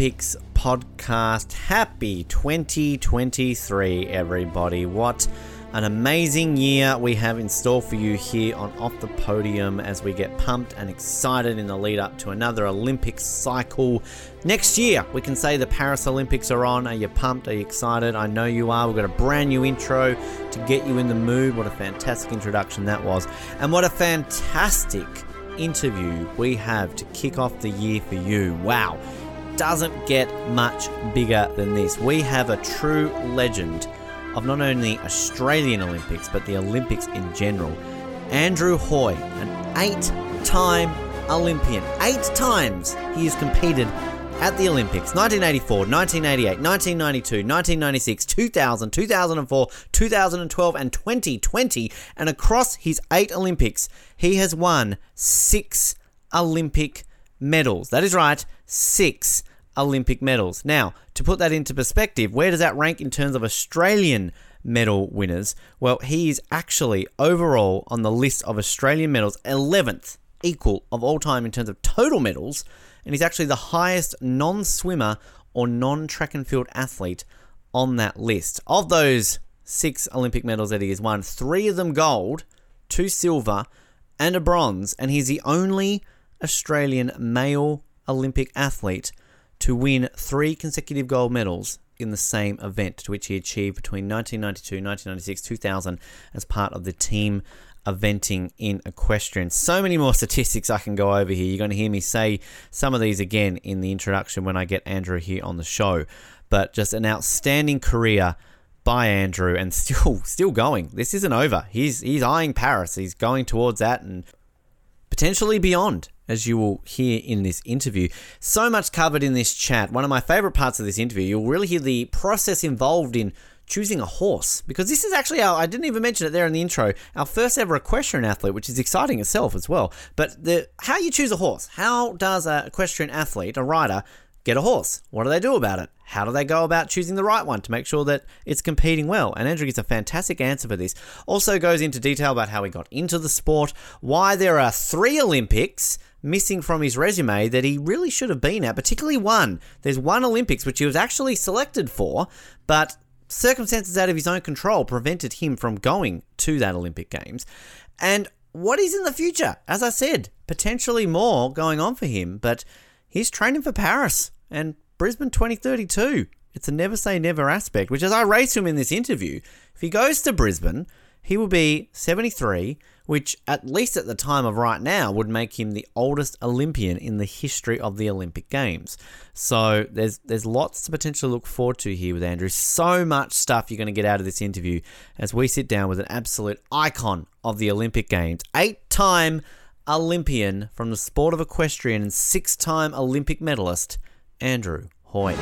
Olympics podcast. Happy 2023, everybody. What an amazing year we have in store for you here on Off the Podium as we get pumped and excited in the lead up to another Olympic cycle. Next year, we can say the Paris Olympics are on. Are you pumped? Are you excited? I know you are. We've got a brand new intro to get you in the mood. What a fantastic introduction that was. And what a fantastic interview we have to kick off the year for you. Wow. Doesn't get much bigger than this. We have a true legend of not only Australian Olympics but the Olympics in general. Andrew Hoy, an eight time Olympian. Eight times he has competed at the Olympics 1984, 1988, 1992, 1996, 2000, 2004, 2012, and 2020. And across his eight Olympics, he has won six Olympic medals. That is right, six Olympic medals. Now, to put that into perspective, where does that rank in terms of Australian medal winners? Well, he is actually overall on the list of Australian medals 11th equal of all time in terms of total medals, and he's actually the highest non swimmer or non track and field athlete on that list. Of those six Olympic medals that he has won, three of them gold, two silver, and a bronze, and he's the only Australian male Olympic athlete to win three consecutive gold medals in the same event, to which he achieved between 1992, 1996, 2000 as part of the team eventing in equestrian. So many more statistics I can go over here. You're going to hear me say some of these again in the introduction when I get Andrew here on the show. But just an outstanding career by Andrew and still still going. This isn't over. He's he's eyeing Paris. He's going towards that and potentially beyond as you will hear in this interview. So much covered in this chat. One of my favorite parts of this interview, you'll really hear the process involved in choosing a horse because this is actually our I didn't even mention it there in the intro our first ever equestrian athlete which is exciting itself as well. But the how you choose a horse how does a equestrian athlete a rider get a horse? What do they do about it? How do they go about choosing the right one to make sure that it's competing well? And Andrew gives a fantastic answer for this. Also goes into detail about how he got into the sport why there are three Olympics missing from his resume that he really should have been at, particularly one. There's one Olympics which he was actually selected for, but circumstances out of his own control prevented him from going to that Olympic Games. And what is in the future? As I said, potentially more going on for him, but he's training for Paris and Brisbane 2032. It's a never say never aspect, which as I raised him in this interview, if he goes to Brisbane, he will be 73 which at least at the time of right now would make him the oldest Olympian in the history of the Olympic Games. So there's there's lots to potentially look forward to here with Andrew. So much stuff you're going to get out of this interview as we sit down with an absolute icon of the Olympic Games, eight-time Olympian from the sport of equestrian and six-time Olympic medalist, Andrew Hoy.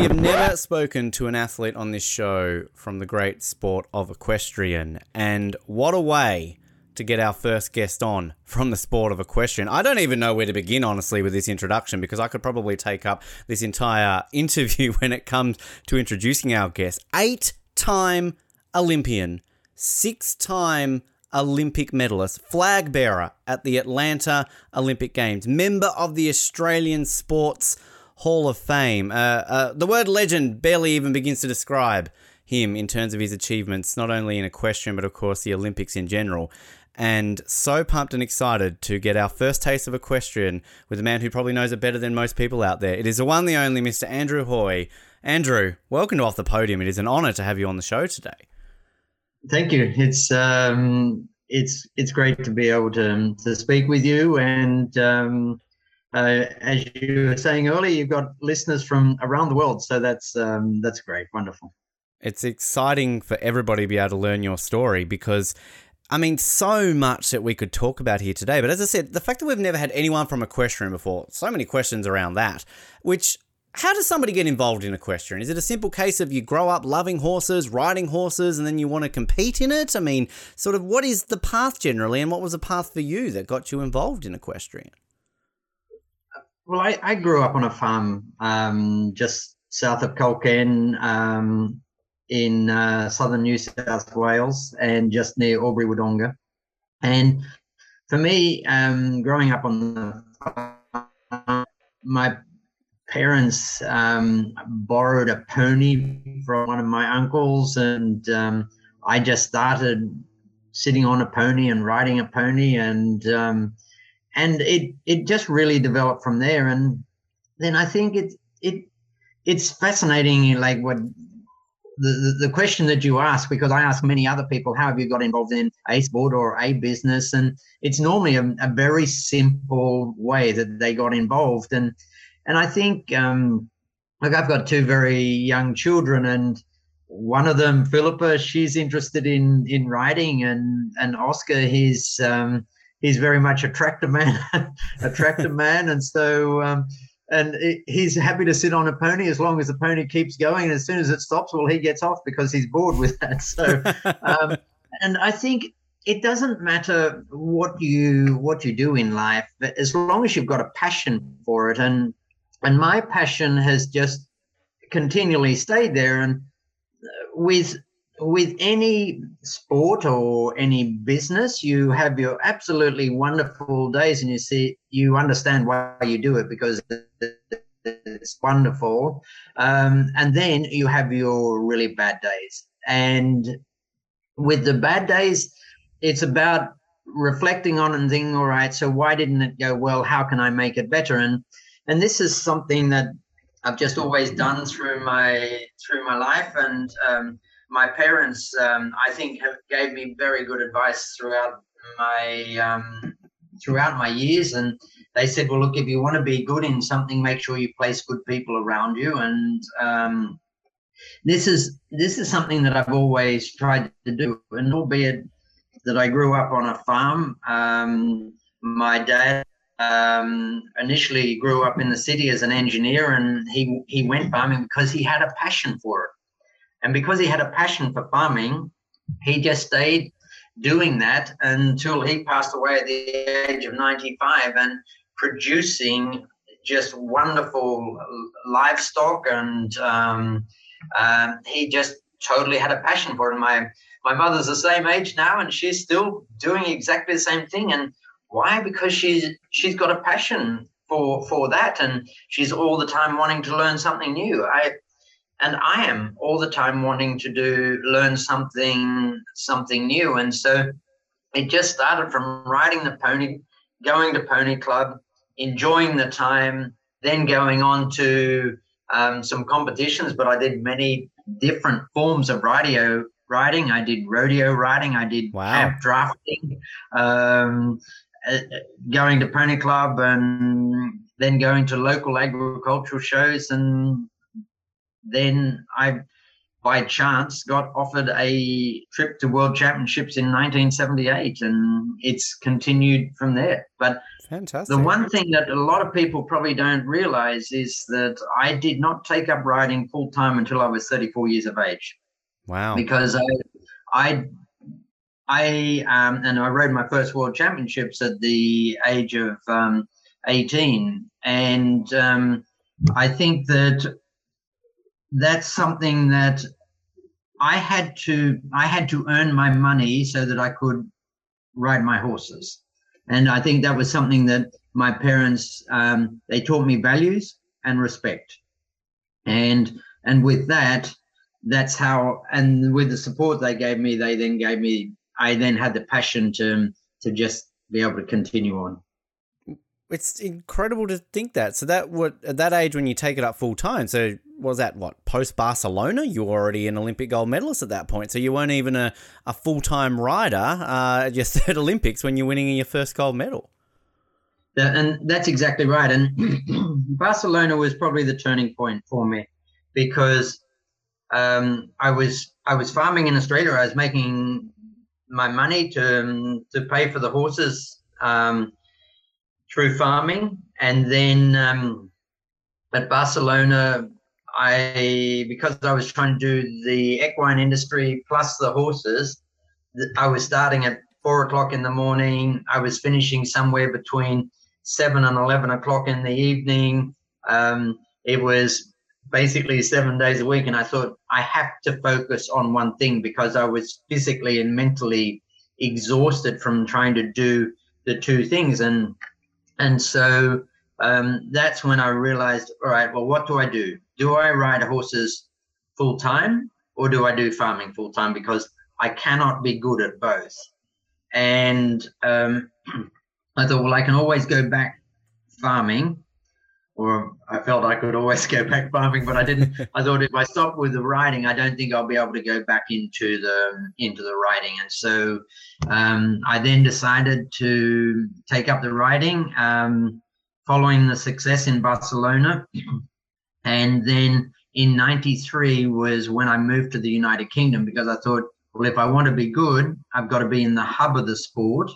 We have never spoken to an athlete on this show from the great sport of equestrian, and what a way to get our first guest on from the sport of equestrian. I don't even know where to begin, honestly, with this introduction because I could probably take up this entire interview when it comes to introducing our guest. Eight time Olympian, six time Olympic medalist, flag bearer at the Atlanta Olympic Games, member of the Australian Sports Hall of Fame. Uh, uh, the word legend barely even begins to describe him in terms of his achievements, not only in equestrian, but of course the Olympics in general. And so pumped and excited to get our first taste of equestrian with a man who probably knows it better than most people out there. It is the one, the only Mr. Andrew Hoy. Andrew, welcome to Off the Podium. It is an honour to have you on the show today. Thank you. It's um, it's it's great to be able to to speak with you and um, uh, as you were saying earlier, you've got listeners from around the world, so that's um, that's great, wonderful. It's exciting for everybody to be able to learn your story because I mean, so much that we could talk about here today. But as I said, the fact that we've never had anyone from equestrian before, so many questions around that, which how does somebody get involved in equestrian? Is it a simple case of you grow up loving horses, riding horses, and then you want to compete in it? I mean, sort of what is the path generally, and what was the path for you that got you involved in equestrian? Well, I, I grew up on a farm um, just south of Culcairn, um, in uh, southern New South Wales and just near Albury Wodonga. And for me, um, growing up on the farm, my parents um, borrowed a pony from one of my uncles, and um, I just started sitting on a pony and riding a pony, and um, and it it just really developed from there. And then I think it it it's fascinating, like what the, the question that you ask, because I ask many other people, how have you got involved in a sport or a business? And it's normally a, a very simple way that they got involved. And and I think um, like I've got two very young children, and one of them, Philippa, she's interested in in writing, and and Oscar, he's um, he's very much a tractor man, a tractor man, and so um, and he's happy to sit on a pony as long as the pony keeps going. And as soon as it stops, well, he gets off because he's bored with that. So, um, and I think it doesn't matter what you what you do in life, but as long as you've got a passion for it, and and my passion has just continually stayed there. And with with any sport or any business, you have your absolutely wonderful days, and you see you understand why you do it because it's wonderful. Um, and then you have your really bad days, and with the bad days, it's about reflecting on and thinking, all right, so why didn't it go well? How can I make it better? And and this is something that I've just always done through my through my life, and um, my parents, um, I think, have, gave me very good advice throughout my um, throughout my years, and they said, "Well, look, if you want to be good in something, make sure you place good people around you." And um, this is this is something that I've always tried to do, and albeit that I grew up on a farm, um, my dad um, initially grew up in the city as an engineer, and he he went farming because he had a passion for it. And because he had a passion for farming, he just stayed doing that until he passed away at the age of 95 and producing just wonderful livestock. And um, uh, he just totally had a passion for it. My, my mother's the same age now, and she's still doing exactly the same thing. And why? Because she's she's got a passion for for that, and she's all the time wanting to learn something new. I and I am all the time wanting to do learn something something new. And so it just started from riding the pony, going to pony club, enjoying the time, then going on to um, some competitions. But I did many different forms of rodeo riding. I did rodeo riding. I did wow. drafting. Um, uh, going to pony club and then going to local agricultural shows and then I, by chance, got offered a trip to World Championships in 1978, and it's continued from there. But Fantastic. the one thing that a lot of people probably don't realize is that I did not take up riding full time until I was 34 years of age. Wow. Because I, I I um, and I rode my first world championships at the age of um, 18, and um, I think that that's something that I had to I had to earn my money so that I could ride my horses, and I think that was something that my parents um, they taught me values and respect, and and with that, that's how and with the support they gave me, they then gave me I then had the passion to to just be able to continue on it's incredible to think that. So that would at that age when you take it up full time. So was that what post Barcelona? You were already an Olympic gold medalist at that point. So you weren't even a, a full time rider uh, at your third Olympics when you're winning your first gold medal. and that's exactly right. And Barcelona was probably the turning point for me because um, I was I was farming in Australia. I was making my money to um, to pay for the horses um, through farming, and then um, at Barcelona, I because I was trying to do the equine industry plus the horses, I was starting at four o'clock in the morning. I was finishing somewhere between seven and eleven o'clock in the evening. Um, it was basically seven days a week, and I thought I have to focus on one thing because I was physically and mentally exhausted from trying to do the two things, and and so um, that's when I realized, all right, well, what do I do? Do I ride horses full time or do I do farming full time? Because I cannot be good at both. And um, I thought, well, I can always go back farming, or I felt I could always go back farming, but I didn't. I thought if I stop with the riding, I don't think I'll be able to go back into the into the riding. And so um, I then decided to take up the riding, um, following the success in Barcelona, and then in '93 was when I moved to the United Kingdom because I thought, well, if I want to be good, I've got to be in the hub of the sport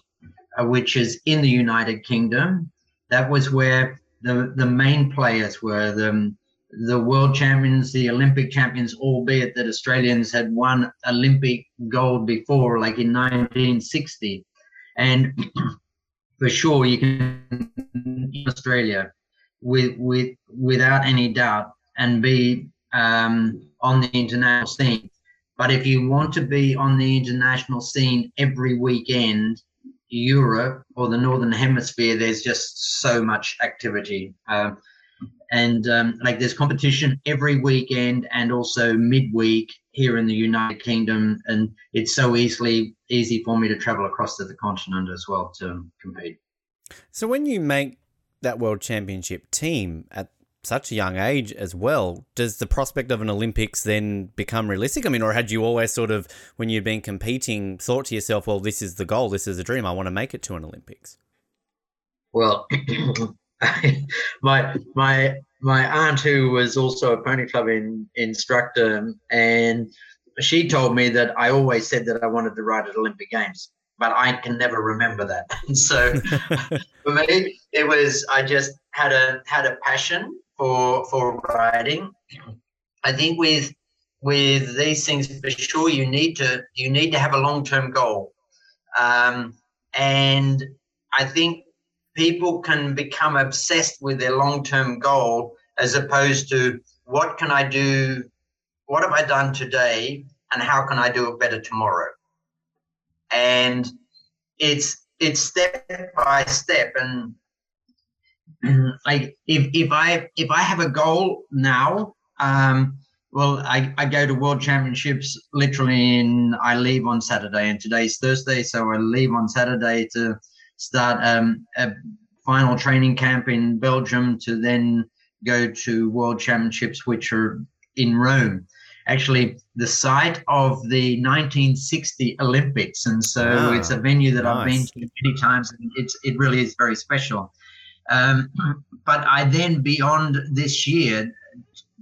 uh, which is in the United Kingdom. That was where the the main players were the the world champions, the Olympic champions, albeit that Australians had won Olympic gold before, like in 1960. And for sure, you can in Australia with with without any doubt and be um, on the international scene. But if you want to be on the international scene every weekend, Europe or the Northern Hemisphere, there's just so much activity. Um, and um, like there's competition every weekend and also midweek here in the United Kingdom. And it's so easily easy for me to travel across to the continent as well to compete. So when you make that world championship team at such a young age as well, does the prospect of an Olympics then become realistic? I mean, or had you always sort of, when you've been competing, thought to yourself, well, this is the goal, this is the dream, I want to make it to an Olympics? Well, my my my aunt, who was also a pony club in, instructor, and she told me that I always said that I wanted to ride at Olympic Games, but I can never remember that. so for me, it was I just had a had a passion for for writing. I think with with these things for sure you need to you need to have a long term goal, um, and I think people can become obsessed with their long term goal as opposed to what can I do, what have I done today, and how can I do it better tomorrow. And it's it's step by step and like if if I if I have a goal now, um, well, I, I go to World Championships literally in I leave on Saturday, and today's Thursday, so I leave on Saturday to start um, a final training camp in Belgium to then go to World Championships, which are in Rome. Actually, the site of the 1960 Olympics, and so wow. it's a venue that nice. I've been to many times, and it's it really is very special. Um, but I then, beyond this year,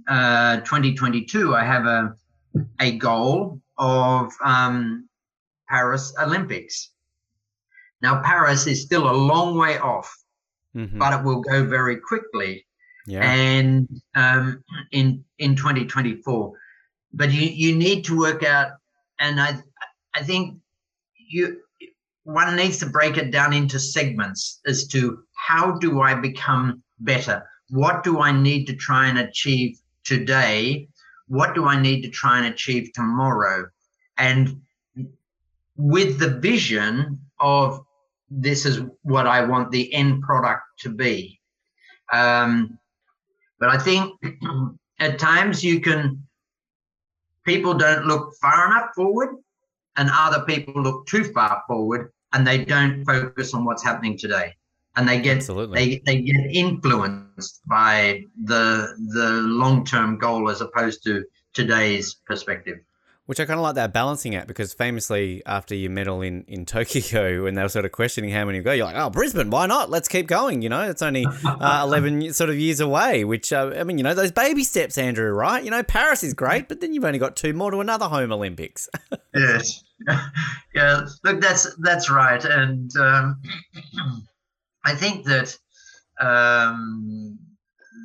uh, 2022, I have a, a goal of um, Paris Olympics. Now, Paris is still a long way off, mm-hmm. but it will go very quickly. Yeah. And um, in in 2024, but you you need to work out, and I I think you one needs to break it down into segments as to how do I become better? What do I need to try and achieve today? What do I need to try and achieve tomorrow? And with the vision of this is what I want the end product to be. Um, but I think at times you can, people don't look far enough forward and other people look too far forward and they don't focus on what's happening today and they get Absolutely. they, they get influenced by the the long term goal as opposed to today's perspective Which I kind of like that balancing act because famously after your medal in, in Tokyo, when they were sort of questioning how many you go, you're like, oh, Brisbane, why not? Let's keep going. You know, it's only uh, 11 sort of years away, which, uh, I mean, you know, those baby steps, Andrew, right? You know, Paris is great, but then you've only got two more to another home Olympics. yes. yeah, look, that's, that's right. And um, I think that um,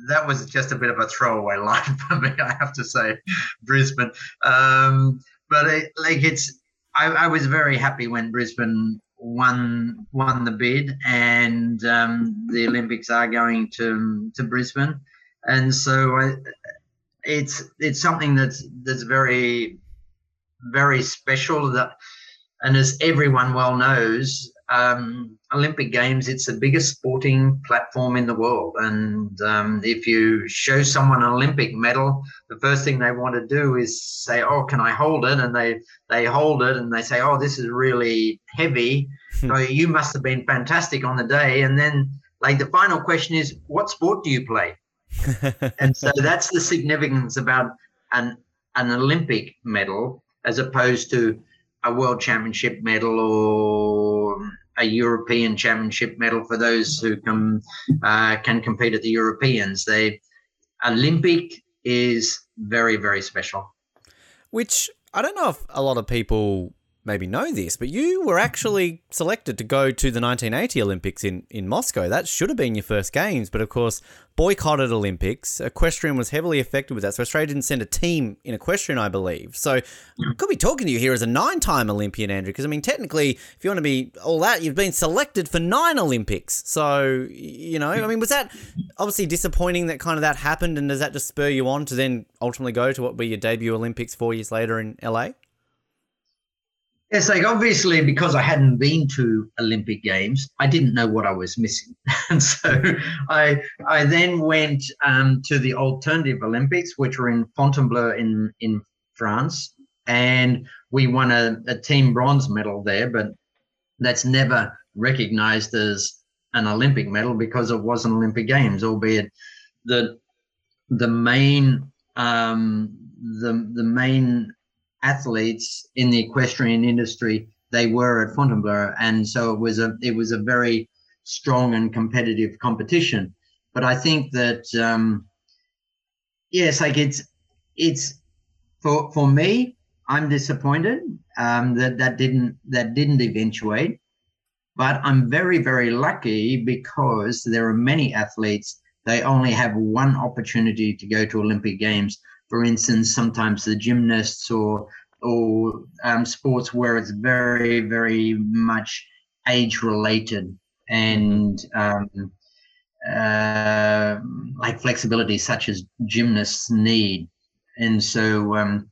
that was just a bit of a throwaway line for me, I have to say, Brisbane. Um, but it, like it's, I, I, was very happy when Brisbane won won the bid, and um, the Olympics are going to to Brisbane, and so I, it's it's something that's that's very very special that and as everyone well knows um, Olympic Games, it's the biggest sporting platform in the world. And um, if you show someone an Olympic medal, the first thing they want to do is say, "Oh, can I hold it?" And they they hold it and they say, "Oh, this is really heavy. so you must have been fantastic on the day." And then, like the final question is, "What sport do you play?" and so that's the significance about an an Olympic medal as opposed to a world championship medal or a European Championship medal for those who can uh, can compete at the Europeans. The Olympic is very very special. Which I don't know if a lot of people maybe know this, but you were actually selected to go to the 1980 Olympics in, in Moscow. That should have been your first games, but of course, boycotted Olympics. Equestrian was heavily affected with that, so Australia didn't send a team in equestrian, I believe. So I could be talking to you here as a nine time Olympian, Andrew, because I mean, technically, if you want to be all that, you've been selected for nine Olympics. So, you know, I mean, was that obviously disappointing that kind of that happened, and does that just spur you on to then ultimately go to what be your debut Olympics four years later in LA? It's like obviously because I hadn't been to Olympic Games, I didn't know what I was missing, and so I I then went um, to the alternative Olympics, which were in Fontainebleau in in France, and we won a, a team bronze medal there, but that's never recognized as an Olympic medal because it wasn't Olympic Games, albeit the the main um, the the main athletes in the equestrian industry they were at Fontainebleau, and so it was a it was a very strong and competitive competition. But I think that um, yes, like it's it's for for me, I'm disappointed um, that that didn't that didn't eventuate. But I'm very very lucky because there are many athletes they only have one opportunity to go to Olympic Games for instance, sometimes the gymnasts or or um, sports where it's very very much age related and um, uh, like flexibility such as gymnasts need. And so um,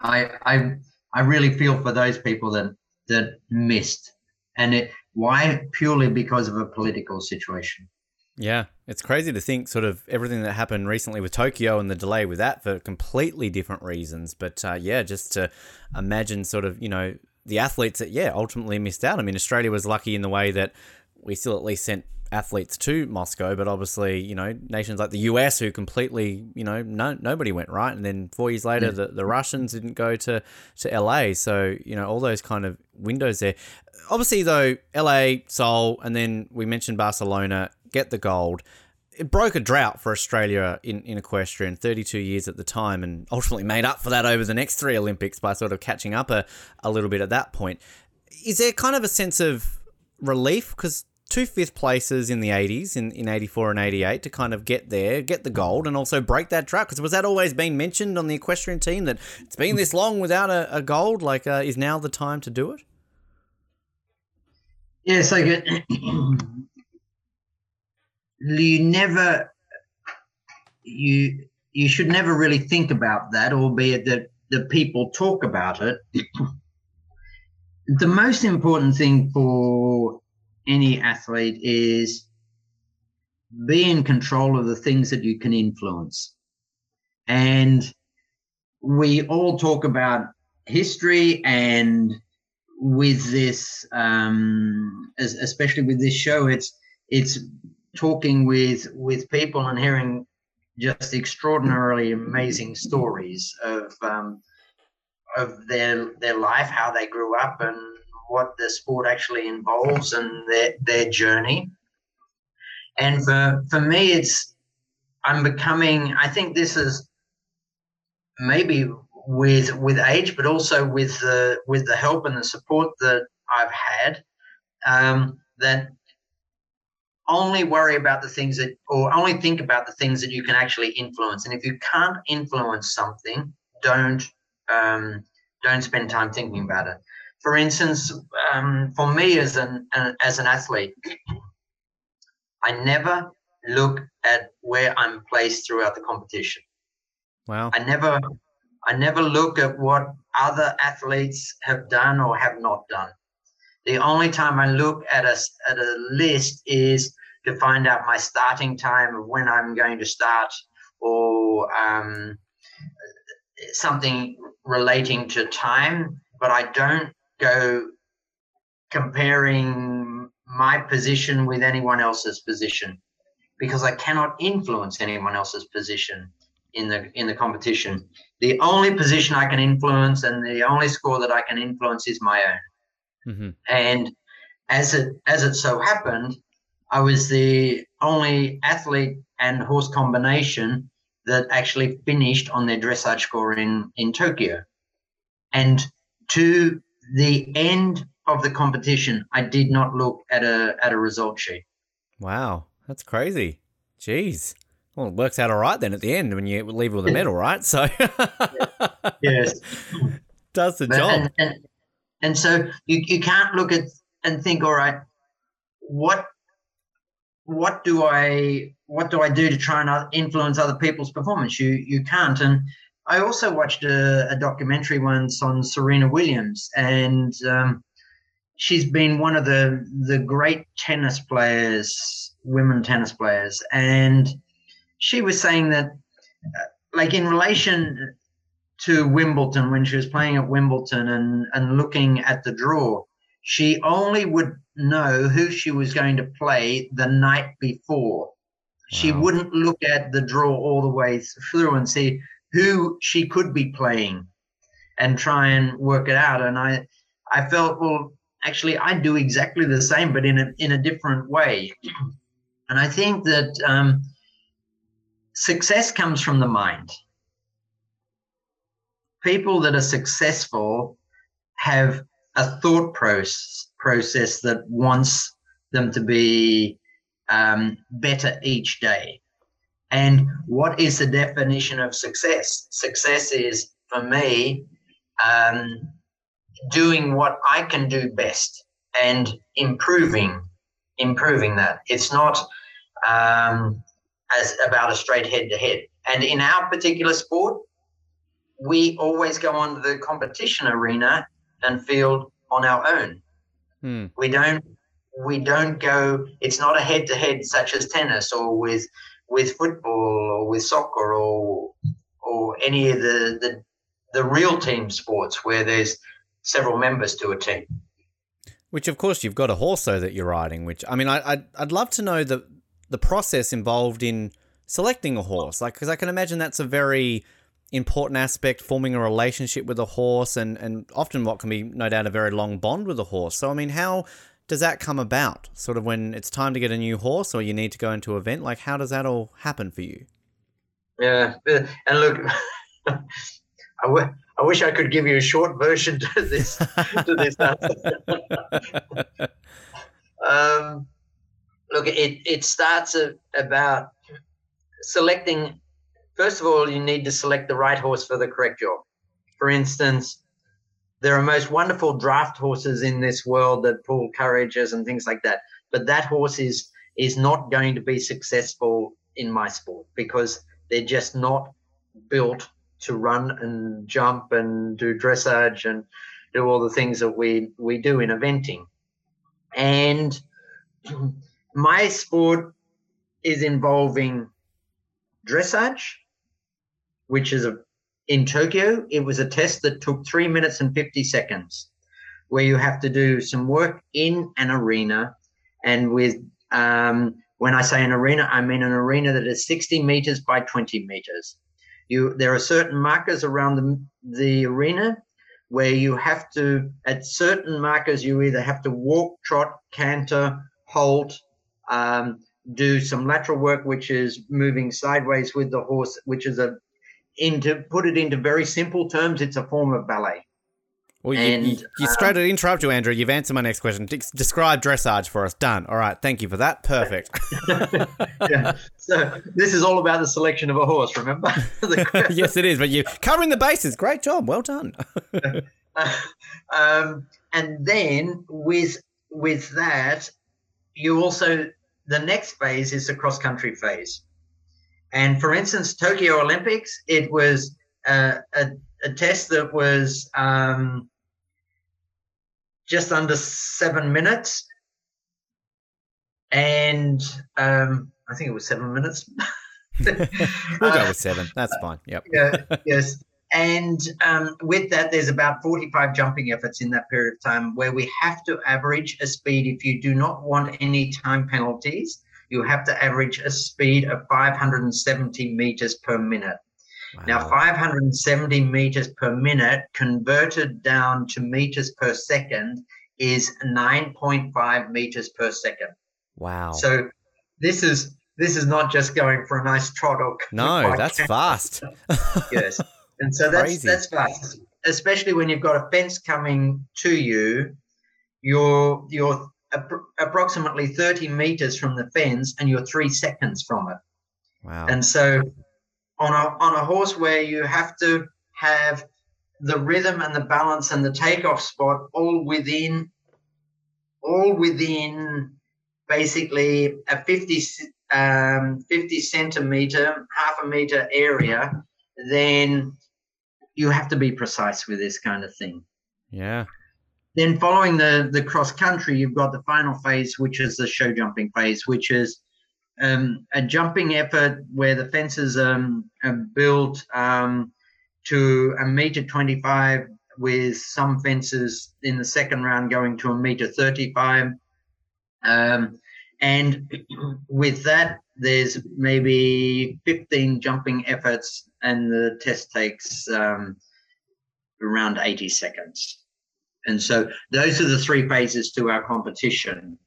I, I I really feel for those people that that missed. And it why? Purely because of a political situation yeah, it's crazy to think sort of everything that happened recently with Tokyo and the delay with that for completely different reasons. But uh, yeah, just to imagine sort of, you know, the athletes that, yeah, ultimately missed out. I mean, Australia was lucky in the way that we still at least sent athletes to Moscow, but obviously, you know, nations like the US who completely, you know, no nobody went right, and then four years later, yeah. the, the Russians didn't go to to LA. So you know, all those kind of windows there. Obviously, though, LA, Seoul, and then we mentioned Barcelona get the gold. It broke a drought for Australia in, in equestrian, 32 years at the time, and ultimately made up for that over the next three Olympics by sort of catching up a, a little bit at that point. Is there kind of a sense of relief? Because two fifth places in the 80s, in, in 84 and 88, to kind of get there, get the gold, and also break that drought. Because was that always been mentioned on the equestrian team that it's been this long without a, a gold? Like, uh, is now the time to do it? Yeah, so get. you never you you should never really think about that, albeit that the people talk about it. the most important thing for any athlete is be in control of the things that you can influence. And we all talk about history and with this um, especially with this show it's it's talking with with people and hearing just extraordinarily amazing stories of um, of their their life, how they grew up, and what the sport actually involves, and their their journey. And for for me, it's I'm becoming. I think this is maybe with with age, but also with the with the help and the support that I've had. Um, that only worry about the things that, or only think about the things that you can actually influence. And if you can't influence something, don't um, don't spend time thinking about it. For instance, um, for me as an as an athlete, I never look at where I'm placed throughout the competition. Wow. I never I never look at what other athletes have done or have not done. The only time I look at a, at a list is to find out my starting time of when I'm going to start or um, something relating to time, but I don't go comparing my position with anyone else's position because I cannot influence anyone else's position in the in the competition. The only position I can influence and the only score that I can influence is my own. Mm-hmm. And as it as it so happened, I was the only athlete and horse combination that actually finished on their dressage score in, in Tokyo. And to the end of the competition, I did not look at a at a result sheet. Wow, that's crazy. Jeez. Well, it works out all right then at the end when you leave with a medal, right? So yes, does the job. And, and, and so you, you can't look at and think, all right, what what do I what do I do to try and influence other people's performance? You you can't. And I also watched a, a documentary once on Serena Williams, and um, she's been one of the the great tennis players, women tennis players, and she was saying that, uh, like in relation to Wimbledon when she was playing at Wimbledon and and looking at the draw, she only would know who she was going to play the night before. Wow. She wouldn't look at the draw all the way through and see who she could be playing and try and work it out. And I, I felt, well, actually, I'd do exactly the same, but in a, in a different way. And I think that um, success comes from the mind. People that are successful have a thought process process that wants them to be um, better each day. And what is the definition of success? Success is, for me, um, doing what I can do best and improving, improving that. It's not um, as about a straight head to head. And in our particular sport, we always go on the competition arena and field on our own. Hmm. We don't we don't go. It's not a head to head such as tennis or with with football or with soccer or or any of the the, the real team sports where there's several members to a team. Which of course you've got a horse though that you're riding. Which I mean, I I'd, I'd love to know the the process involved in selecting a horse. Like because I can imagine that's a very important aspect forming a relationship with a horse and and often what can be no doubt a very long bond with a horse. So i mean how does that come about? Sort of when it's time to get a new horse or you need to go into an event like how does that all happen for you? Yeah and look I, w- I wish i could give you a short version to this to this um, look it it starts about selecting first of all, you need to select the right horse for the correct job. For instance, there are most wonderful draft horses in this world that pull courages and things like that. But that horse is is not going to be successful in my sport because they're just not built to run and jump and do dressage and do all the things that we we do in eventing. And my sport is involving dressage, which is a in Tokyo, it was a test that took three minutes and 50 seconds, where you have to do some work in an arena. And with, um, when I say an arena, I mean an arena that is 60 meters by 20 meters. You, there are certain markers around the, the arena where you have to, at certain markers, you either have to walk, trot, canter, halt, um, do some lateral work, which is moving sideways with the horse, which is a, into put it into very simple terms, it's a form of ballet. Well, you, And, you, you straight to interrupt you, Andrew. You've answered my next question. Des- describe dressage for us. Done. All right. Thank you for that. Perfect. yeah. So this is all about the selection of a horse. Remember? Yes, it is. But you covering the bases. Great job. Well done. um, and then with with that, you also the next phase is the cross country phase. And for instance, Tokyo Olympics, it was uh, a, a test that was um, just under seven minutes, and um, I think it was seven minutes. we'll go with seven. That's fine. Yep. yeah, yes. And um, with that, there's about 45 jumping efforts in that period of time where we have to average a speed. If you do not want any time penalties, you have to average a speed of 570 meters per minute. Now, 570 meters per minute converted down to meters per second is 9.5 meters per second. Wow. So this is this is not just going for a nice trot or no, that's canter fast. yes. And so that's Crazy. that's fast, especially when you've got a fence coming to you. You're you're appro- approximately thirty meters from the fence, and you're three seconds from it. Wow. And so, on a on a horse where you have to have the rhythm and the balance and the takeoff spot all within, all within, basically a 50, um, 50 centimeter, half a meter area, then you have to be precise with this kind of thing. yeah. Then following the the cross country, you've got the final phase, which is the show jumping phase, which is um, a jumping effort where the fences um, are built um, to a meter 25 with some fences in the second round going to a meter 35 um, and with that there's maybe 15 jumping efforts and the test takes um, around 80 seconds and so those are the three phases to our competition.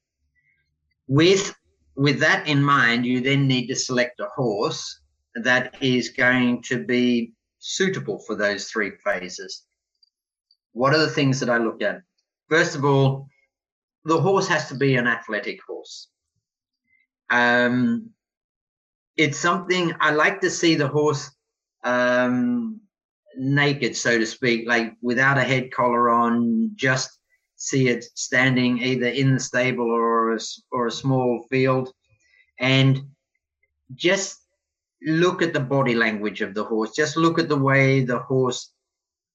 With with that in mind you then need to select a horse that is going to be suitable for those three phases. What are the things that i look at? First of all the horse has to be an athletic horse. Um, it's something i like to see the horse um, naked so to speak like without a head collar on just see it standing either in the stable or a, or a small field. And just look at the body language of the horse. Just look at the way the horse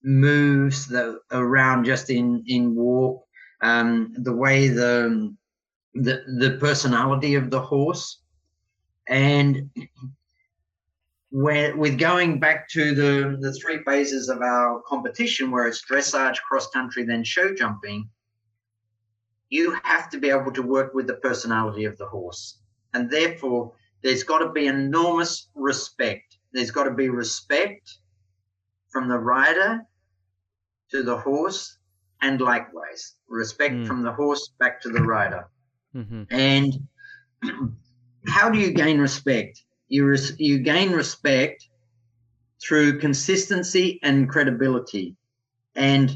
moves the, around just in in walk um, the way the the the personality of the horse. And where with going back to the the three phases of our competition where it's dressage cross country then show jumping you have to be able to work with the personality of the horse and therefore there's got to be enormous respect there's got to be respect from the rider to the horse and likewise respect Mm. from the horse back to the rider Mm-hmm. and how do you gain respect? You res- you gain respect through consistency and credibility, and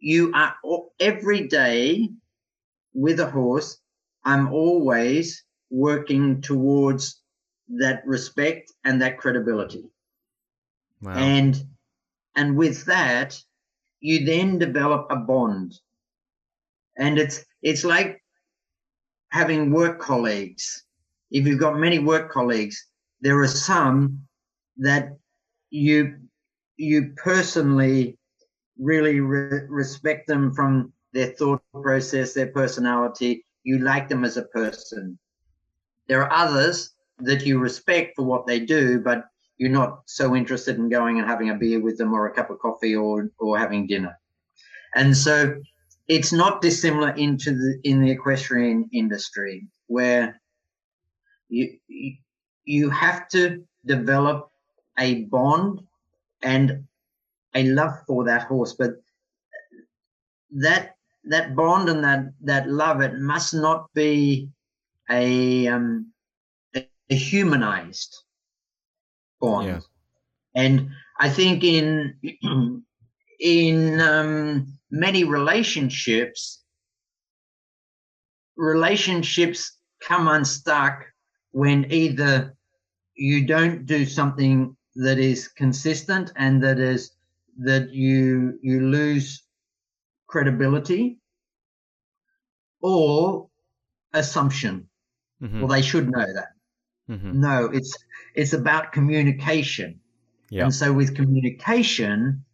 you are every day with a horse. I'm always working towards that respect and that credibility, Wow. and and with that, you then develop a bond, and it's it's like having work colleagues. If you've got many work colleagues, there are some that you you personally really re- respect them from their thought process, their personality. You like them as a person. There are others that you respect for what they do, but you're not so interested in going and having a beer with them or a cup of coffee or or having dinner. And so it's not dissimilar into the in the equestrian industry where you you- you have to develop a bond and a love for that horse but that that bond and that that love it must not be a um a, humanized bond Yeah. and i think in in um many relationships relationships come unstuck when either you don't do something that is consistent and that is that you you lose credibility or assumption Mhm. well they should know that Mhm. no it's it's about communication Yeah. and so with communication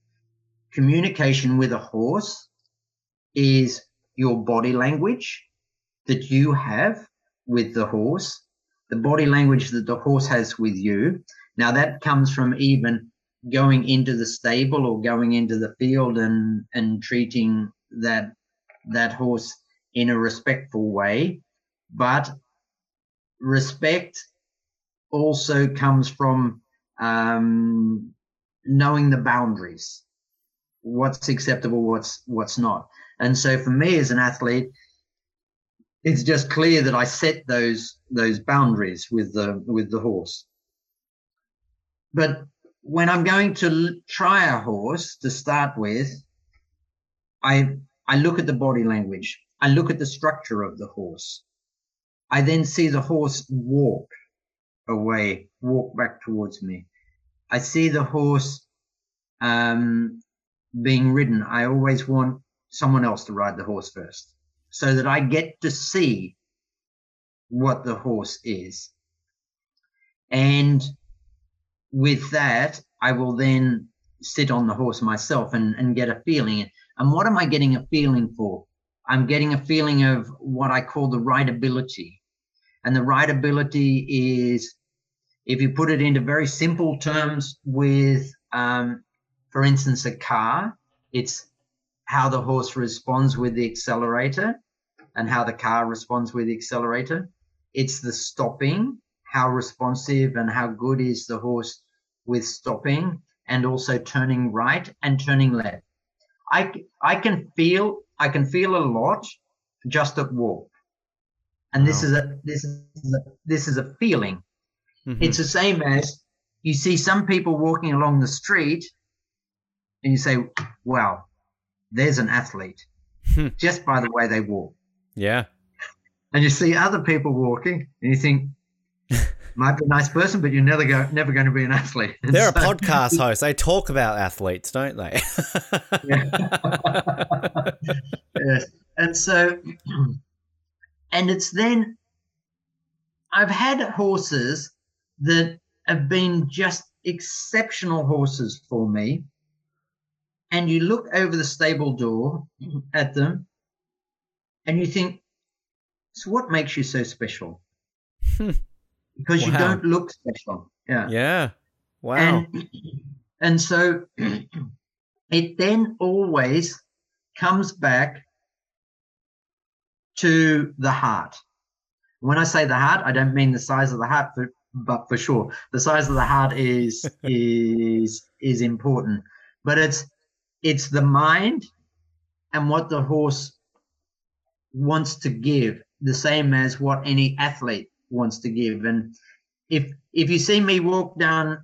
communication with a horse is your body language that you have with the horse the body language that the horse has with you. Now that comes from even going into the stable or going into the field and and treating that that horse in a respectful way. But respect also comes from um, knowing the boundaries. What's acceptable what's what's not. And so for me as an athlete it's just clear that i set those those boundaries with the with the horse. But when i'm going to try a horse to start with i i look at the body language. I look at the structure of the horse. I then see the horse walk away walk back towards me. I see the horse um being ridden. I always want someone else to ride the horse first so that i get to see what the horse is. And with that i will then sit on the horse myself and, and get a feeling. And what am i getting a feeling for? I'm getting a feeling of what i call the rideability and the rideability is if you put it into very simple terms with um, for instance a car it's how the horse responds with the accelerator and how the car responds with the accelerator it's the stopping how responsive and how good is the horse with stopping and also turning right and turning left I, I can feel i can feel a lot just at walk and this Wow. is a this is a this is a feeling Mhm. it's the same as you see some people walking along the street and you say, wow, there's an athlete Hmm. just by the way they walk. yeah. And you see other people walking and you think, might be a nice person, but you're never, go, never going to be an athlete. And They're a podcast host. They talk about athletes, don't they? yes. And so, and it's then, I've had horses that have been just exceptional horses for me. And you look over the stable door at them and you think, so what makes you so special? because you don't look special. Yeah. yeah. Wow. And, and so it then always comes back to the heart. When I say the heart, I don't mean the size of the heart, but, but for sure, the size of the heart is is is important. But it's it's the mind and what the horse wants to give, the same as what any athlete wants to give. And if if you see me walk down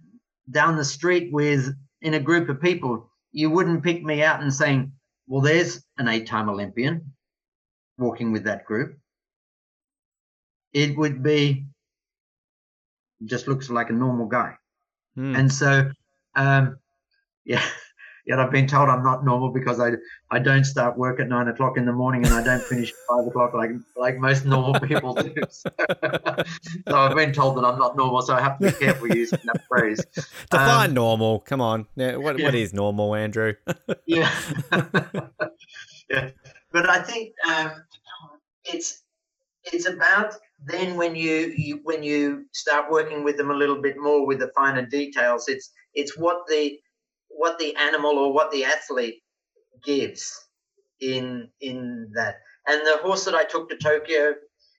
down the street with in a group of people, you wouldn't pick me out and saying, "Well, there's an eight-time Olympian walking with that group." It would be just looks like a normal guy, Hmm. and so um, yeah. Yet I've been told I'm not normal because I I don't start work at nine o'clock in the morning and I don't finish at five o'clock like like most normal people do. So, I've been told that I'm not normal, so I have to be careful using that phrase. Define um, normal. Come on. Yeah, what, what yeah. is normal, Andrew? yeah. yeah. But I think um, it's it's about then when you, you when you start working with them a little bit more with the finer details. It's it's what the what the animal or what the athlete gives in in that. And the horse that I took to Tokyo,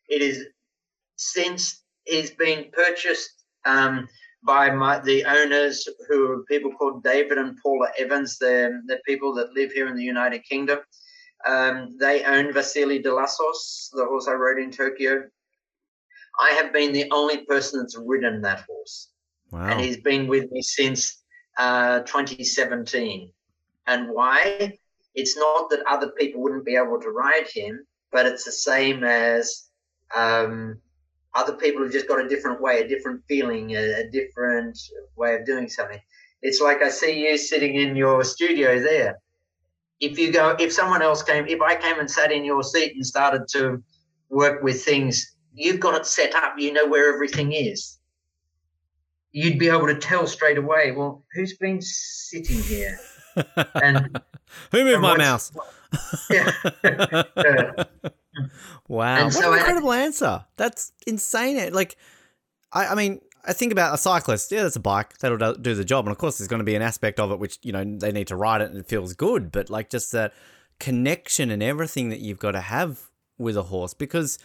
it is since he's been purchased um, by my, the owners who are people called David and Paula Evans. They're, they're people that live here in the United Kingdom. Um, they own Vassily de Lassos, the horse I rode in Tokyo. I have been the only person that's ridden that horse, Wow. and he's been with me since uh, 2017. And why? It's not that other people wouldn't be able to ride him, but it's the same as um, other people have just got a different way, a different feeling, a, a different way of doing something. It's like I see you sitting in your studio there. If you go, if someone else came, if I came and sat in your seat and started to work with things, you've got it set up. You know where everything is. You'd be able to tell straight away. Well, who's been sitting here? And Who moved and my mouse? yeah. Wow, And what so an I- incredible answer. That's insane. Like, I, I mean, I think about a cyclist. Yeah, that's a bike that'll do the job, and of course, there's going to be an aspect of it which you know they need to ride it and it feels good. But like, just that connection and everything that you've got to have with a horse, because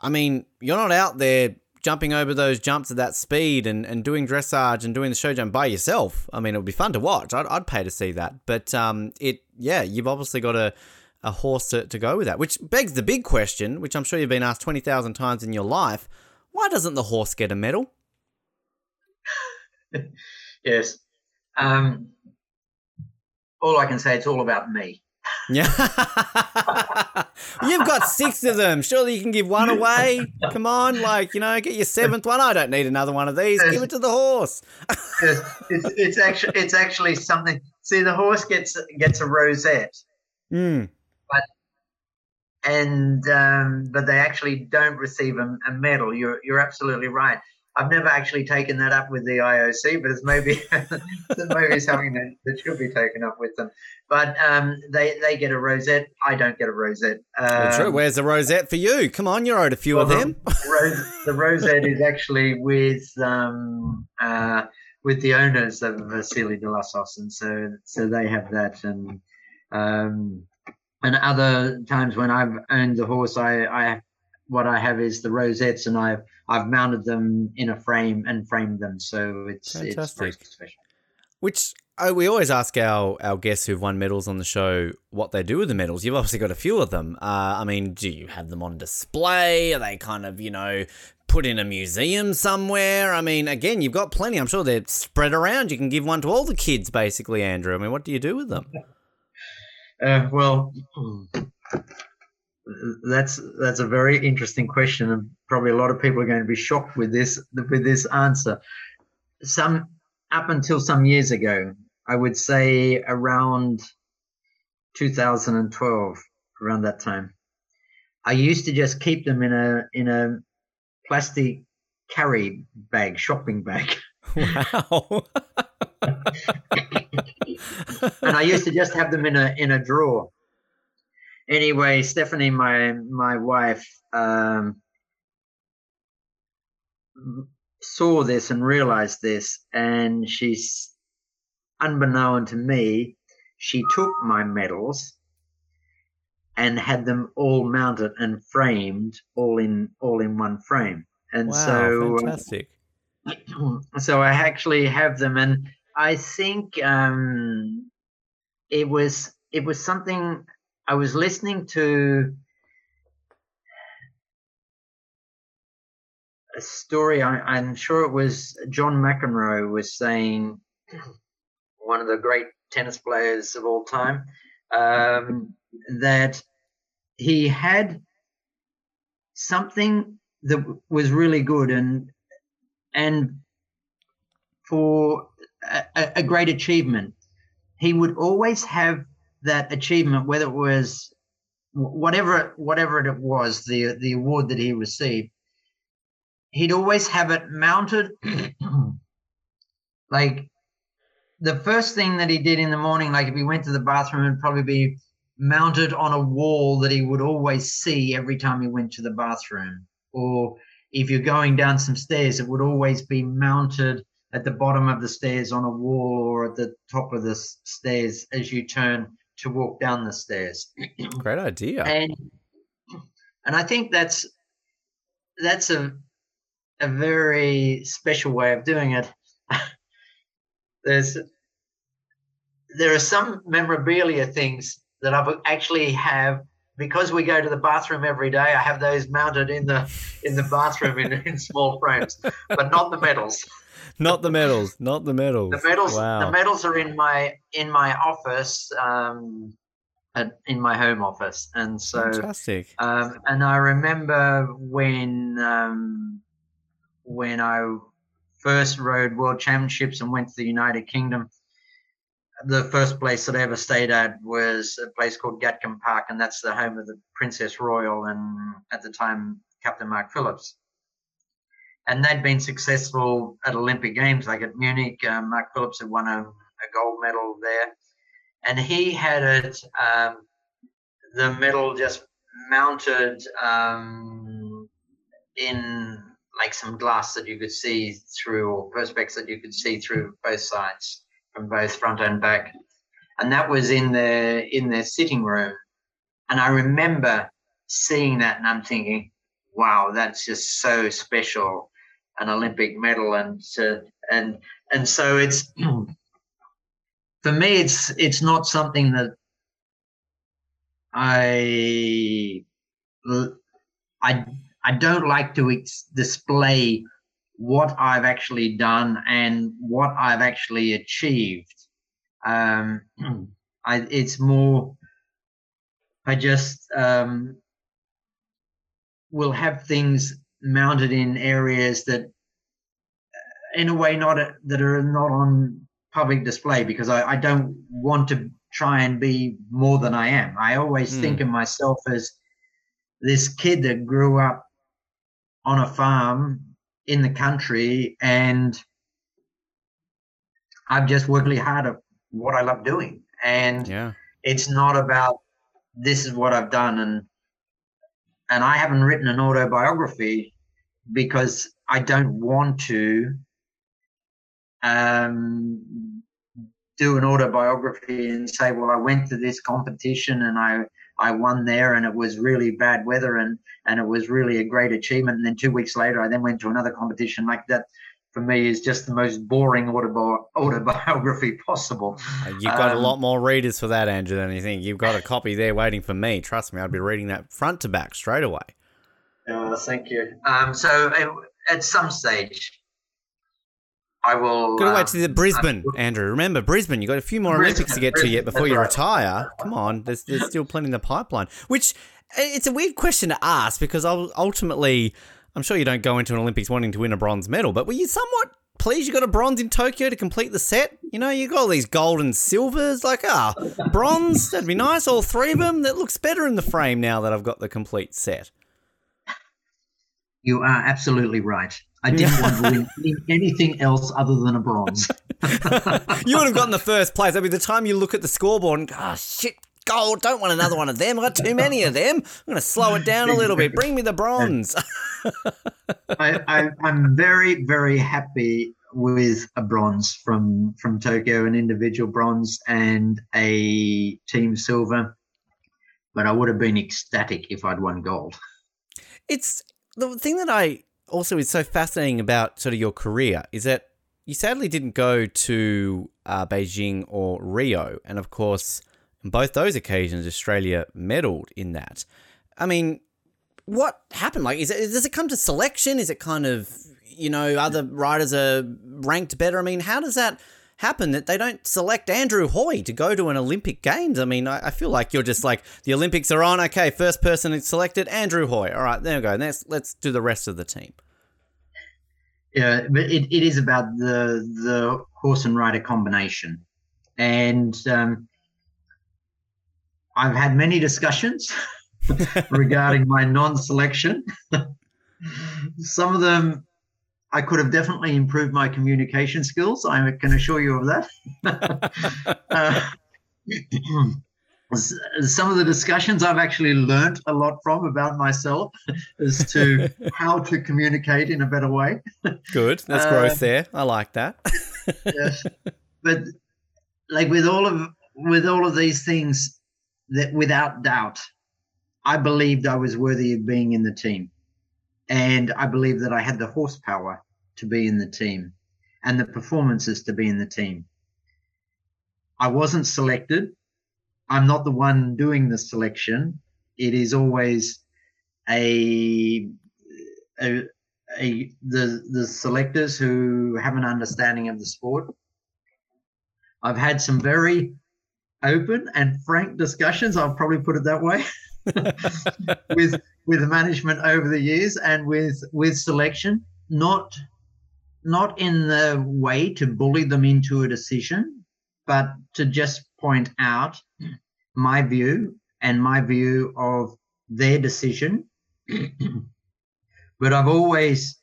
I mean, you're not out there jumping over those jumps at that speed and, and doing dressage and doing the show jump by yourself. I mean, it would be fun to watch. I'd, I'd pay to see that. But um, it, yeah, you've obviously got a, a horse to, to go with that, which begs the big question, which I'm sure you've been asked 20,000 times in your life. Why doesn't the horse get a medal? yes. Um, all I can say, it's all about me. Yeah. You've got six of them. Surely you can give one away. Come on, like, you know, get your seventh one. I don't need another one of these. Give it to the horse. It's, it's actually it's actually something. See, the horse gets gets a rosette, Mm. and um, but they actually don't receive a, a medal. You're you're absolutely right. I've never actually taken that up with the IOC, but it's maybe it's maybe something that, that should be taken up with them. But um, they they get a rosette. I don't get a rosette. Well, true. Um, Where's the rosette for you? Come on, you're owed a few of them. The, rose, the rosette is actually with um, uh, with the owners of Vassily de Lassos, and so so they have that, and um, and other times when I've owned the horse, I, I what I have is the rosettes, and I've I've mounted them in a frame and framed them, so it's it's very special. Which uh, we always ask our, our guests who've won medals on the show what they do with the medals. You've obviously got a few of them. Uh, I mean, do you have them on display? Are they kind of, you know, put in a museum somewhere? I mean, again, you've got plenty. I'm sure they're spread around. You can give one to all the kids, basically, Andrew. I mean, what do you do with them? Uh, well, that's that's a very interesting question, and probably a lot of people are going to be shocked with this with this answer. Some up until some years ago, I would say around 2012, around that time, I used to just keep them in a in a plastic carry bag, shopping bag. Wow. and I used to just have them in a in a drawer. Anyway, Stephanie, my my wife, um, saw this and realized this, and she's unbeknown to me, she took my medals and had them all mounted and framed all in all in one frame. And wow, so uh, fantastic. so I actually have them, and I think um, it was it was something I was listening to a story. I, I'm sure it was John McEnroe was saying, one of the great tennis players of all time, um, that he had something that was really good and and for a, a great achievement, he would always have that achievement, whether it was whatever whatever it was, the the award that he received. He'd always have it mounted, like the first thing that he did in the morning. Like if he went to the bathroom, it'd probably be mounted on a wall that he would always see every time he went to the bathroom, or if you're going down some stairs, it would always be mounted at the bottom of the stairs on a wall or at the top of the stairs as you turn to walk down the stairs. Great idea. And and I think that's that's a a very special way of doing it. There's there are some memorabilia things that I've actually have because we go to the bathroom every day. I have those mounted in the in the bathroom in, in small frames, but not the medals. Not the medals. Not the medals. The medals. Wow. The medals are in my in my office, um, at, in my home office, and so Fantastic. um, and I remember when um, when I first rode World Championships and went to the United Kingdom. The first place that I ever stayed at was a place called Gatcombe Park, and that's the home of the Princess Royal and at the time Captain Mark Phillips. And they'd been successful at Olympic Games, like at Munich. Um, Mark Phillips had won a, a gold medal there, and he had it um, the medal just mounted um, in like some glass that you could see through, or perspex that you could see through both sides, from both front and back, and that was in their in their sitting room. And I remember seeing that, and I'm thinking, "Wow, that's just so special." An Olympic medal, and to, and and so it's for me, it's it's not something that I I I don't like to ex- display what I've actually done and what I've actually achieved. Um, I, it's more I just um, will have things mounted in areas that, in a way, not a, that are not on public display because I, I don't want to try and be more than I am. I always Mm. think of myself as this kid that grew up on a farm in the country and I've just worked really hard at what I love doing. And Yeah. it's not about this is what I've done and and I haven't written an autobiography because I don't want to um, do an autobiography and say, well, I went to this competition and I I won there and it was really bad weather and and it was really a great achievement. And then two weeks later, I then went to another competition like that. For me, is just the most boring autobi- autobiography possible. Uh, You've got a Um, lot more readers for that, Andrew, than you think. You've got a copy there waiting for me. Trust me, I'd be reading that front to back straight away. Uh, thank you. Um, so uh, at some stage, I will. Got to um, wait to the Brisbane, Andrew. Remember, Brisbane, you've got a few more Brisbane, Olympics to get to yet before you right. retire. Come on, there's, there's still plenty in the pipeline. Which, it's a weird question to ask because ul- ultimately, I'm sure you don't go into an Olympics wanting to win a bronze medal, but were you somewhat pleased you got a bronze in Tokyo to complete the set? You know, you got all these gold and silvers, like, ah, bronze, that'd be nice, all three of them. That looks better in the frame now that I've got the complete set. You are absolutely right. I didn't want to win anything else other than a bronze. You would have gotten the first place. I mean, the time you look at the scoreboard and, ah, shit, gold, don't want another one of them. I've got too many of them. I'm going to slow it down a little bit. Bring me the bronze. I, I, I'm very, very happy with a bronze from from Tokyo, an individual bronze and a team silver. But I would have been ecstatic if I'd won gold. it's the thing that I also is so fascinating about sort of your career is that you sadly didn't go to uh, Beijing or Rio, and of course, both those occasions, Australia medaled in that. I mean, what happened? Like, is it does it come to selection? Is it kind of you know other riders are ranked better? I mean, how does that happen that they don't select Andrew Hoy to go to an Olympic Games? I mean, I, I feel like you're just like the Olympics are on. Okay, first person is selected, Andrew Hoy. All right, there we go. Let's let's do the rest of the team. Yeah, but it, it is about the the horse and rider combination, and um, I've had many discussions regarding my non-selection. Some of them, I could have definitely improved my communication skills. I can assure you of that. uh, some of the discussions I've actually learnt a lot from about myself as to how to communicate in a better way. Good, that's Uh, growth there. I like that. yes. but like with all of with all of these things that without doubt i believed i was worthy of being in the team and i believed that i had the horsepower to be in the team and the performances to be in the team i wasn't selected I'm not the one doing the selection. It is always a, a, a the the selectors who have an understanding of the sport. I've had some very open and frank discussions. I'll probably put it that way with with management over the years and with with selection. Not not in the way to bully them into a decision, but to just point out my view and my view of their decision. but I've always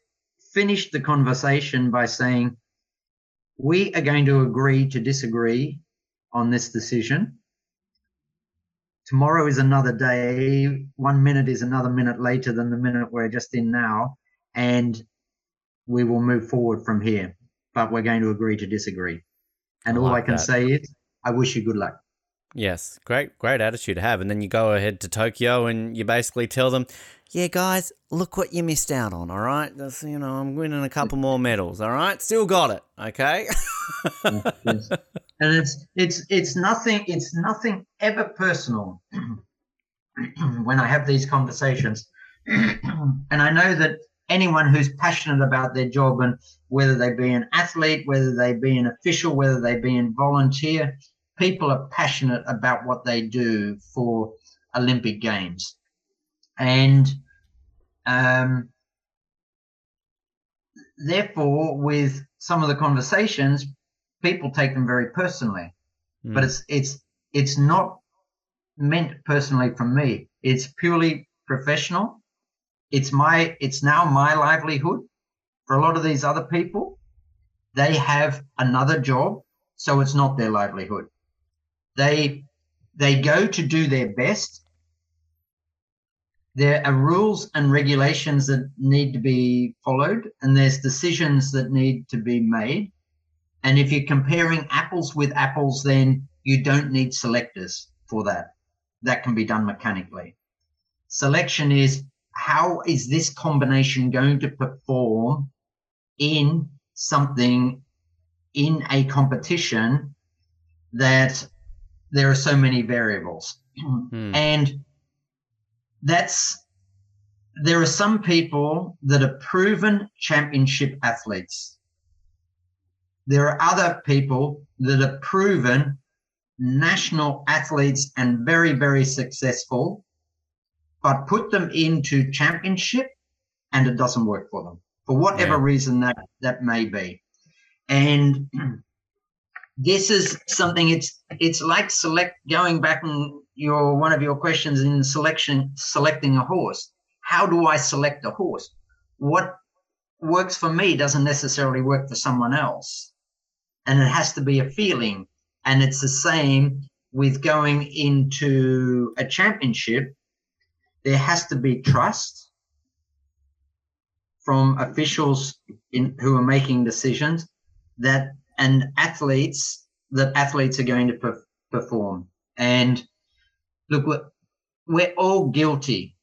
finished the conversation by saying, we are going to agree to disagree on this decision. Tomorrow is another day. One minute is another minute later than the minute we're just in now. And we will move forward from here. But we're going to agree to disagree. And I all like I can that. say is, I wish you good luck. Yes, great, great attitude to have. And then you go ahead to Tokyo and you basically tell them, yeah, guys, look what you missed out on, all right? That's, you know, I'm winning a couple more medals, all right? Still got it, okay? And it's it's it's nothing it's nothing ever personal when I have these conversations. and I know that anyone who's passionate about their job and whether they be an athlete, whether they be an official, whether they be a volunteer, people are passionate about what they do for Olympic Games. And um, therefore, with some of the conversations, people take them very personally. Hmm. But it's it's it's not meant personally from me. It's purely professional. It's my it's now my livelihood. For a lot of these other people, they have another job, so it's not their livelihood. They they go to do their best. There are rules and regulations that need to be followed, and there's decisions that need to be made. And if you're comparing apples with apples, then you don't need selectors for that. That can be done mechanically. Selection is how is this combination going to perform in something in a competition that there are so many variables. Hmm. And that's there are some people that are proven championship athletes. There are other people that are proven national athletes and very, very successful, but put them into championship and it doesn't work for them for whatever Yeah. reason that that may be. And this is something it's it's like select going back and your one of your questions in selection selecting a horse. How do I select a horse? What works for me doesn't necessarily work for someone else. And it has to be a feeling. And it's the same with going into a championship. There has to be trust from officials in, who are making decisions that and athletes that athletes are going to per, perform. And look, we're, we're all guilty.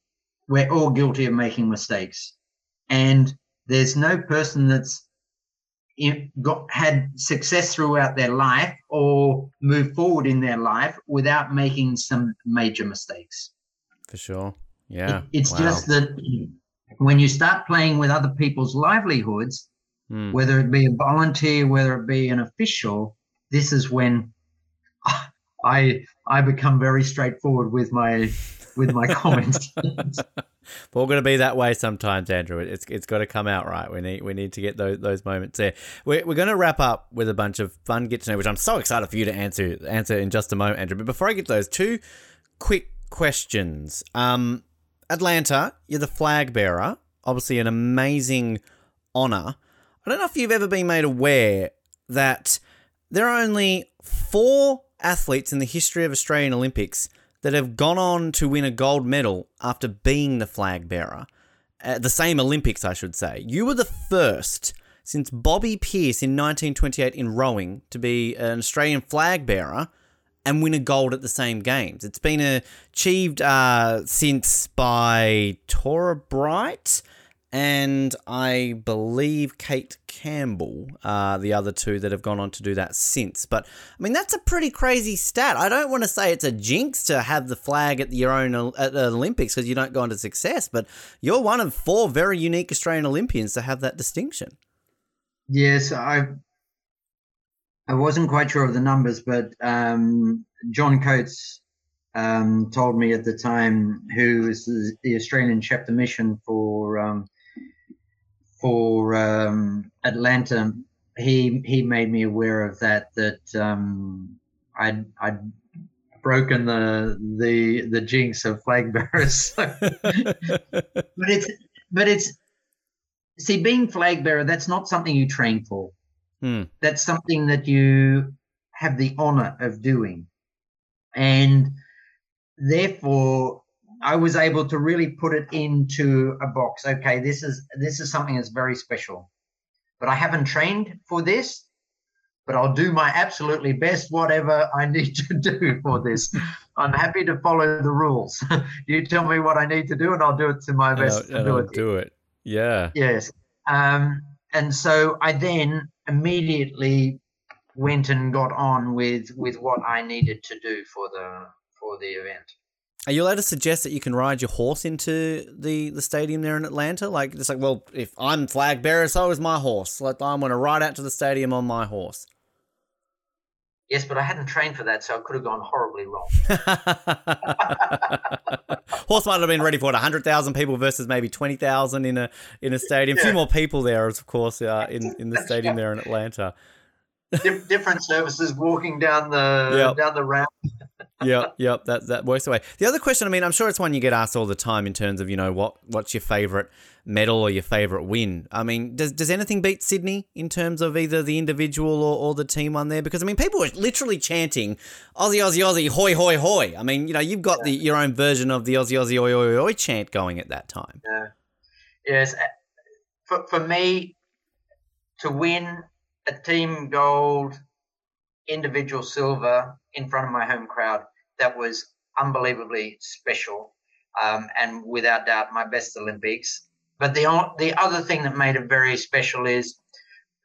We're all guilty of making mistakes, and there's no person that's got had success throughout their life or moved forward in their life without making some major mistakes. For sure. Yeah. It- it's Wow. just that when you start playing with other people's livelihoods, Hmm. whether it be a volunteer, whether it be an official, this is when I I become very straightforward with my with my comments. But we're going to be that way sometimes, Andrew. It's it's got to come out right. We need we need to get those those moments there. We're, we're going to wrap up with a bunch of fun get to know, which I'm so excited for you to answer answer in just a moment, Andrew. But before I get to those, two quick questions. Um, Atlanta, you're the flag bearer. Obviously, an amazing honor. I don't know if you've ever been made aware that there are only four athletes in the history of Australian Olympics that have gone on to win a gold medal after being the flag bearer. At the same Olympics, I should say. You were the first since Bobby Pearce in 1928 in rowing to be an Australian flag bearer and win a gold at the same games. It's been achieved uh, since by Torah Bright and I believe Kate Campbell are the other two that have gone on to do that since. But I mean, that's a pretty crazy stat. I don't want to say it's a jinx to have the flag at your own at the Olympics because you don't go on to success, but you're one of four very unique Australian Olympians to have that distinction. Yes, I I wasn't quite sure of the numbers, but um, John Coates um, told me at the time, who is the Australian chef de mission for um, for um, Atlanta, he he made me aware of that that um, I'd I'd broken the the the jinx of flag bearers. but it's but it's see being flag bearer that's not something you train for. Hmm. That's something that you have the honor of doing, and therefore I was able to really put it into a box. Okay, this is this is something that's very special. But I haven't trained for this, but I'll do my absolutely best whatever I need to do for this. I'm happy to follow the rules. you tell me what I need to do and I'll do it to my best and I'll, and I'll do it. Yeah. Yes. Um, and so I then immediately went and got on with with what I needed to do for the for the event. Are you allowed to suggest that you can ride your horse into the, the stadium there in Atlanta? Like, it's like, well, if I'm flag bearer, so is my horse. Like, I'm going to ride out to the stadium on my horse. Yes, but I hadn't trained for that, so it could have gone horribly wrong. horse might have been ready for it. hundred thousand people versus maybe twenty thousand in a in a stadium. Yeah. A few more people there, of course, uh, in in the stadium there in Atlanta. Different services walking down the yep. down the ramp yep, yep, that that works away. The other question, I mean, I'm sure it's one you get asked all the time in terms of you know what what's your favorite medal or your favorite win. I mean, does does anything beat Sydney in terms of either the individual or, or the team one there? Because I mean, people were literally chanting Aussie, Aussie, Aussie, hoy, hoy, hoy. I mean, you know, you've got yeah. the your own version of the Aussie, Aussie, oi, oi, oi chant going at that time. Yeah. Yes, for for me to win a team gold, individual silver in front of my home crowd that was unbelievably special um, and without doubt my best Olympics. But the the other thing that made it very special is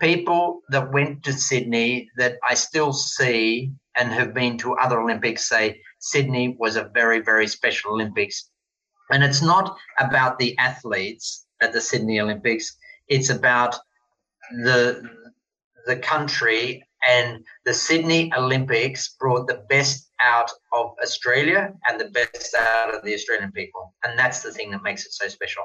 people that went to Sydney that I still see and have been to other Olympics say Sydney was a very very special Olympics. And it's not about the athletes at the Sydney Olympics. It's about the the country and the Sydney Olympics brought the best out of Australia and the best out of the Australian people. And that's the thing that makes it so special.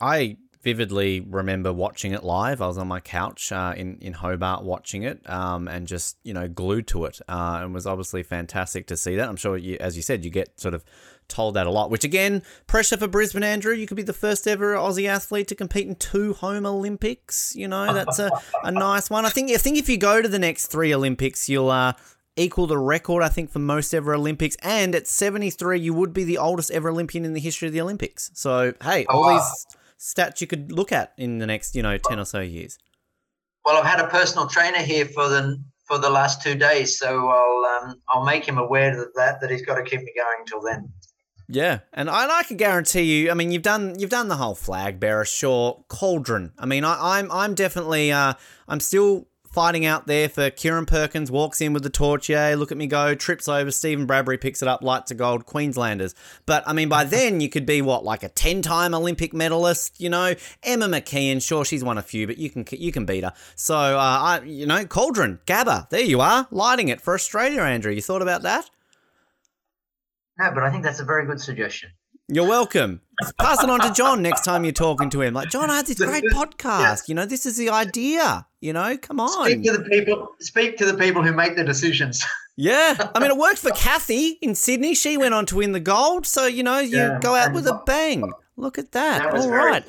I vividly remember watching it live. I was on my couch uh, in in Hobart watching it, um, and just you know glued to it. Uh, and was obviously fantastic to see that. I'm sure, you, as you said, you get sort of told that a lot. Which again, pressure for Brisbane, Andrew. You could be the first ever Aussie athlete to compete in two home Olympics. You know, that's a, a nice one. I think I think if you go to the next three Olympics, you'll uh, equal the record. I think for most ever Olympics. And at 73, you would be the oldest ever Olympian in the history of the Olympics. So hey, all oh, these stats you could look at in the next you know ten or so years. Well, I've had a personal trainer here for the for the last two days, so I'll um, I'll make him aware of that that he's got to keep me going until then. Yeah, and I, I can guarantee you. I mean, you've done you've done the whole flag bearer, sure. Cauldron. I mean, I, I'm I'm definitely uh, I'm still fighting out there for Kieren Perkins. Walks in with the torch. Yeah, look at me go. Trips over. Steven Bradbury picks it up. Light to gold. Queenslanders. But I mean, by then you could be what like a ten-time Olympic medalist. You know, Emma McKeon. Sure, she's won a few, but you can you can beat her. So uh, I you know Cauldron Gabba. There you are, lighting it for Australia, Andrew. You thought about that? No, but I think that's a very good suggestion. You're welcome. Pass it on to John next time you're talking to him. Like, John, I had this great podcast. You know, this is the idea. You know, come on. Speak to the people. Speak to the people who make the decisions. Yeah, I mean, it worked for Cathy in Sydney. She went on to win the gold. So you know, you yeah. go out with a bang. Look at that. that All right,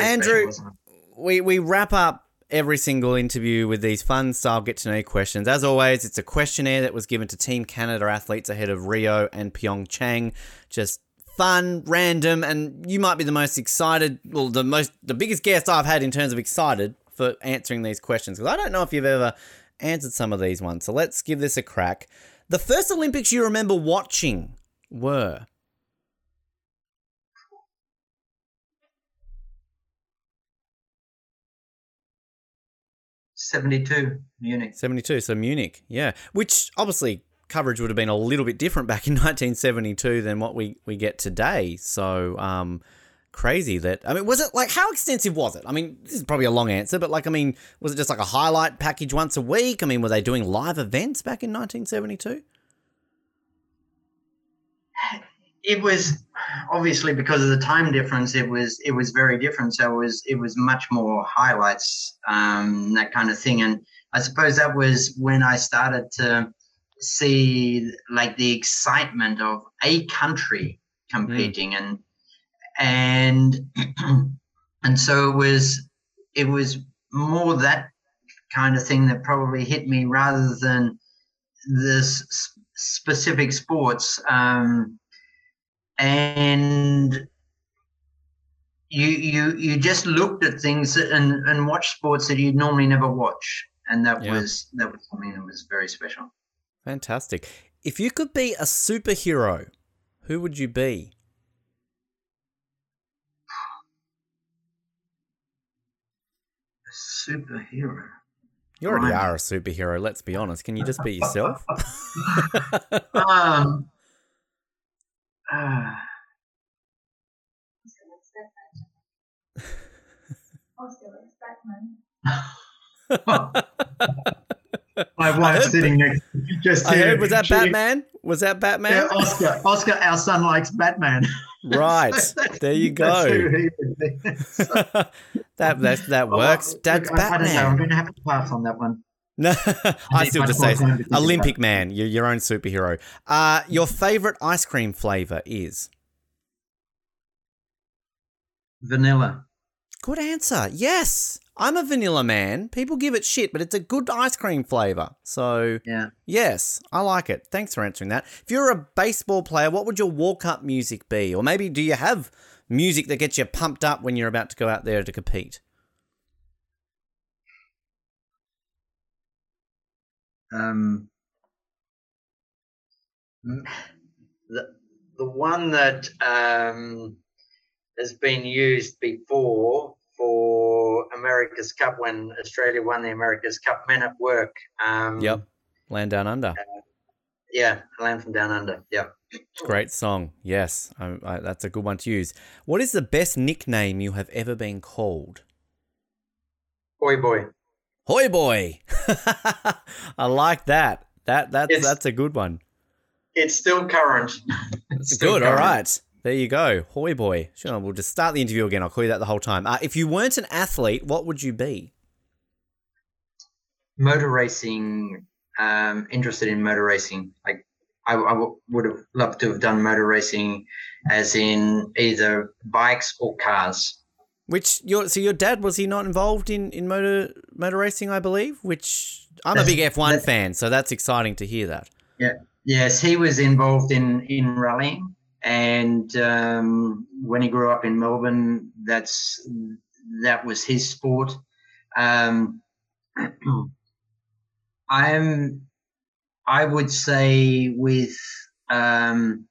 Andrew. Special, we we wrap up every single interview with these fun style get to know questions. As always, it's a questionnaire that was given to Team Canada athletes ahead of Rio and Pyeongchang. Just fun, random, and you might be the most excited, well, the most, the biggest guest I've had in terms of excited for answering these questions because I don't know if you've ever answered some of these ones. So let's give this a crack. The first Olympics you remember watching were. Seventy-two Munich. Seventy-two, so Munich, yeah. Which obviously coverage would have been a little bit different back in 1972 than what we, we get today. So um, crazy that, I mean, was it like, how extensive was it? I mean, this is probably a long answer, but like, I mean, was it just like a highlight package once a week? I mean, were they doing live events back in 1972? It was obviously because of the time difference. It was it was very different. So it was it was much more highlights, um, that kind of thing. And I suppose that was when I started to see like the excitement of a country competing and and and so it was it was more that kind of thing that probably hit me rather than this specific sports um, and you you you just looked at things and and watched sports that you'd normally never watch and that Yeah. was that was mean it was very special Fantastic. If you could be a superhero, who would you be? a superhero You already Right. are a superhero, let's be honest. Can you just be yourself? um uh, I wife's heard- sitting next just I heard, was that She- Batman? Was that Batman? Yeah, Oscar. Oscar, our son likes Batman. Right. There you go. who he would. So- that that that works. Look, Dad's I, I don't know. I'm going to have to pass on that one. No, I still just say time to think Olympic man. You're your own superhero. Uh, your favorite ice cream flavor is Vanilla. good answer. Yes, I'm a vanilla man. People give it shit, but it's a good ice cream flavor. So Yeah. yes, I like it. Thanks for answering that. If you're a baseball player, what would your walk up music be? Or maybe do you have music that gets you pumped up when you're about to go out there to compete? Um, the the one that um, has been used before for America's Cup when Australia won the America's Cup, Men at Work. Um, Yep. Land Down Under. Yeah, Land from Down Under. Yep. Great song. Yes, I, I, that's a good one to use. What is the best nickname you have ever been called? Boy, boy. Hoy boy. I like that. That that's It's- that's a good one. It's still current. It's still good. All current. right. There you go. Hoy boy. Sure, we'll just start the interview again. I'll call you that the whole time. Uh, if you weren't an athlete, what would you be? motor racing um interested in motor racing like I, I w- would have loved to have done motor racing as in either bikes or cars Which your so your dad was he not involved in in motor motor racing? I believe. Which I'm a big F1 fan, so that's exciting to hear that. yeah yes he was involved in in rallying and um when he grew up in melbourne that's that was his sport. Um i'm i would say with um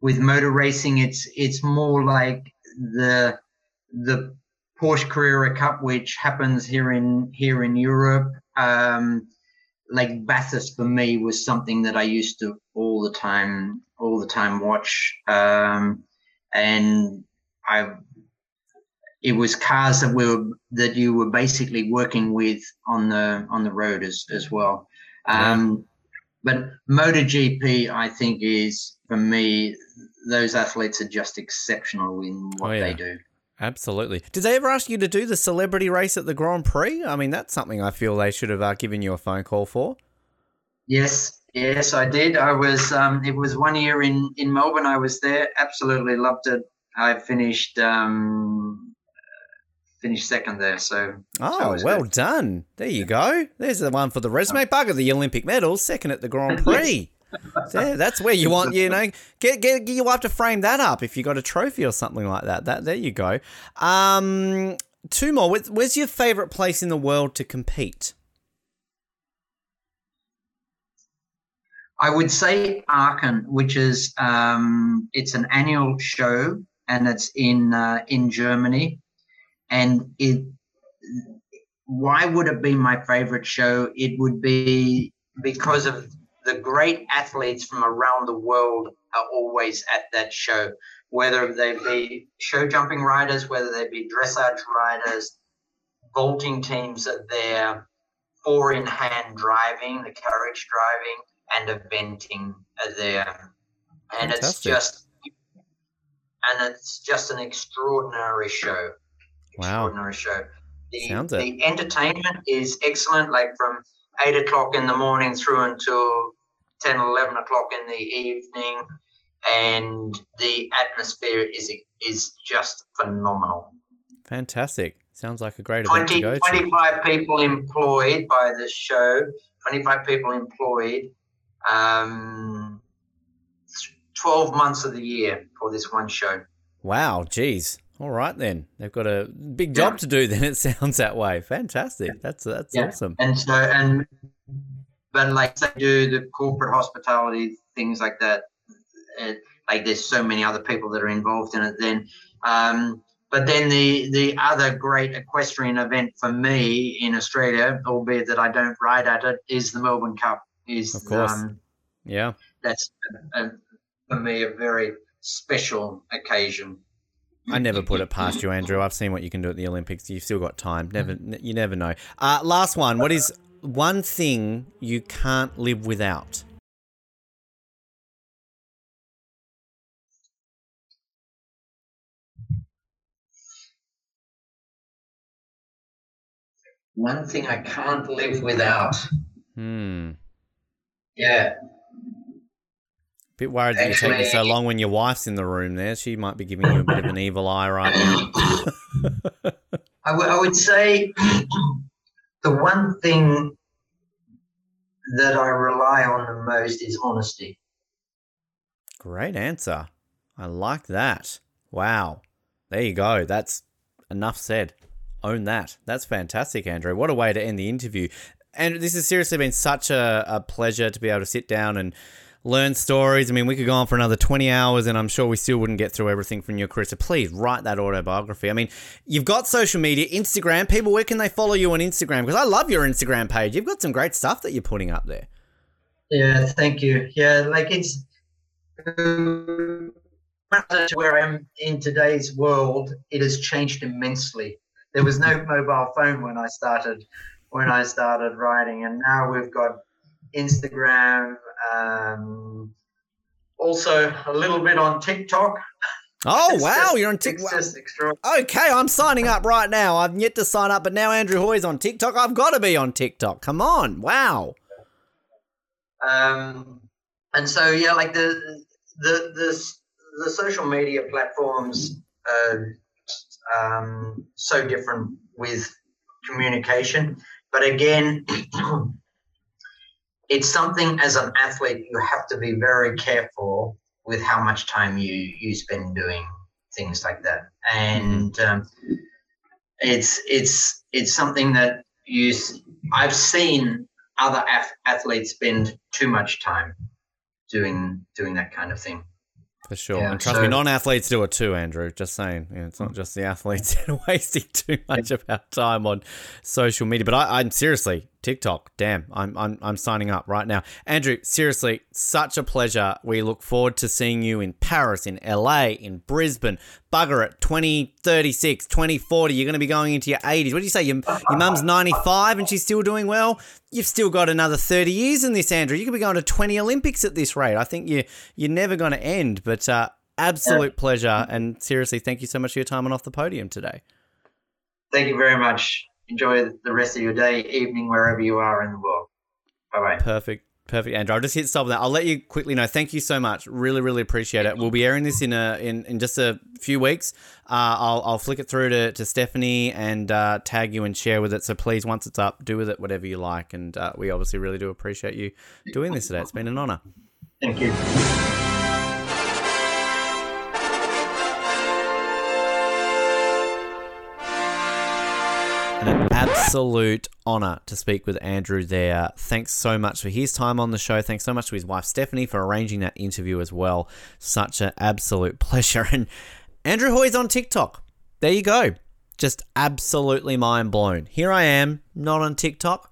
with motor racing it's it's more like the the Porsche Carrera Cup which happens here in here in Europe. Um like Bathurst for me was something that I used to all the time all the time watch um and I it was cars that we were that you were basically working with on the on the road as as well um but MotoGP I think is for me those athletes are just exceptional in what Oh, yeah. they do Absolutely. Did they ever ask you to do the celebrity race at the Grand Prix? I mean, that's something I feel they should have uh, given you a phone call for. Yes, yes, I did. I was. Um, it was one year in in Melbourne. I was there. Absolutely loved it. I finished um, finished second there. So. Oh, well good. done. There you go. There's the one for the resume. Bugger the Olympic medals, second at the Grand Prix. There, that's where you want, you know, get, get, you have to frame that up if you got a trophy or something like that. That there you go. Um, two more. Where's- Where's your favorite place in the world to compete? I would say Aachen, which is um, it's an annual show, and it's in uh, in Germany, and it why would it be my favorite show? It would be because of the great athletes from around the world are always at that show, whether they be show jumping riders, whether they be dressage riders, vaulting teams are there, four in hand driving, the carriage driving, and eventing there. And it's just and it's just an extraordinary show. Wow. Extraordinary show. The, Sounds it. the entertainment is excellent, like from eight o'clock in the morning through until 10, 11 o'clock in the evening. And the atmosphere is is just phenomenal. Fantastic. Sounds like a great event to go to. 25 people employed by this show, 25 people employed, um, 12 months of the year for this one show. Wow, geez. All right then. They've got a big job Yeah. to do then it sounds that way. Fantastic. That's that's Yeah. awesome. And so, and, but like they do the corporate hospitality, things like that. It, like there's so many other people that are involved in it then. Um, but then the the other great equestrian event for me in Australia, albeit that I don't ride at it, is the Melbourne Cup. Is Of course. Um, Yeah. that's uh, for me a very special occasion. I never put it past you, Andrew. I've seen what you can do at the Olympics. You've still got time. Never, you never know. Uh, last one. What is one thing you can't live without? One thing I can't live without. Hmm. Yeah, A Bit worried that you take you so long when your wife's in the room. There, she might be giving you a bit of an evil eye right now. I would- I would say the one thing that I rely on the most is honesty. Great answer. I like that. Wow. There you go. That's enough said. Own that. That's fantastic, Andrew. What a way to end the interview. And this has seriously been such a, a pleasure to be able to sit down and learn stories. I mean, we could go on for another 20 hours and I'm sure we still wouldn't get through everything from your career. So please write that autobiography. I mean, you've got social media, Instagram. People, where can they follow you on Instagram? Because I love your Instagram page. You've got some great stuff that you're putting up there. Yeah, thank you. Yeah, like it's uh, where I am in today's world. It has changed immensely. There was no mobile phone when I started when I started writing, and now we've got Instagram. Um, also, a little bit on TikTok. Oh, wow. just- You're on TikTok. Okay, I'm signing up right now. I've yet to sign up, but now Andrew Hoy's on TikTok. I've got to be on TikTok. Come on. Wow. um, and so yeah, like the the the the social media platforms are um, so different with communication, but again, it's something as an athlete you have to be very careful with how much time you you spend doing things like that, and um, it's it's it's something that you I've seen other ath- athletes spend too much time doing doing that kind of thing. For sure. Yeah, and trust so- me, non athletes do it too, Andrew. Just saying. Yeah, it's not mm. just the athletes wasting too much of our time on social media. But I, I'm seriously, TikTok, damn, I'm, I'm, I'm signing up right now. Andrew, seriously, such a pleasure. We look forward to seeing you in Paris, in LA, in Brisbane. Bugger it, 2036, 2040. You're going to be going into your 80s. What do you say? Your, your mum's 95 and she's still doing well? You've still got another 30 years in this, Andrew. You could be going to 20 Olympics at this rate. I think you, you're never going to end. But uh, absolute pleasure. And seriously, thank you so much for your time on Off the Podium today. Thank you very much. Enjoy the rest of your day, evening, wherever you are in the world. Bye bye. Perfect. Perfect, Andrew. I'll just hit stop that. I'll let you quickly know. Thank you so much. Really, really appreciate it. We'll be airing this in a in, in just a few weeks. Uh, I'll I'll flick it through to, to Stephanie and uh, tag you and share with it. So please, once it's up, do with it whatever you like. And uh, we obviously really do appreciate you doing this today. It's been an honor. Thank you. Absolute honor to speak with Andrew there. Thanks so much for his time on the show. Thanks so much to his wife Stephanie for arranging that interview as well. Such an absolute pleasure. And Andrew Hoy's on TikTok. There you go. just absolutely mind blown. Here I am, not on TikTok,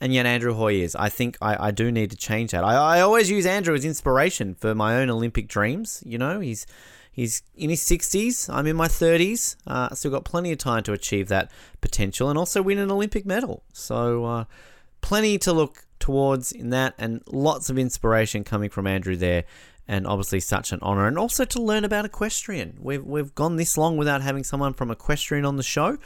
and yet Andrew Hoy is. I think I, I do need to change that. I, I always use Andrew as inspiration for my own Olympic dreams. You know, he's he's in his 60s. I'm in my 30s. Uh, still got plenty of time to achieve that potential and also win an Olympic medal. So, uh, plenty to look towards in that, and lots of inspiration coming from Andrew there and obviously such an honor. And also to learn about equestrian. We've, we've gone this long without having someone from equestrian on the show,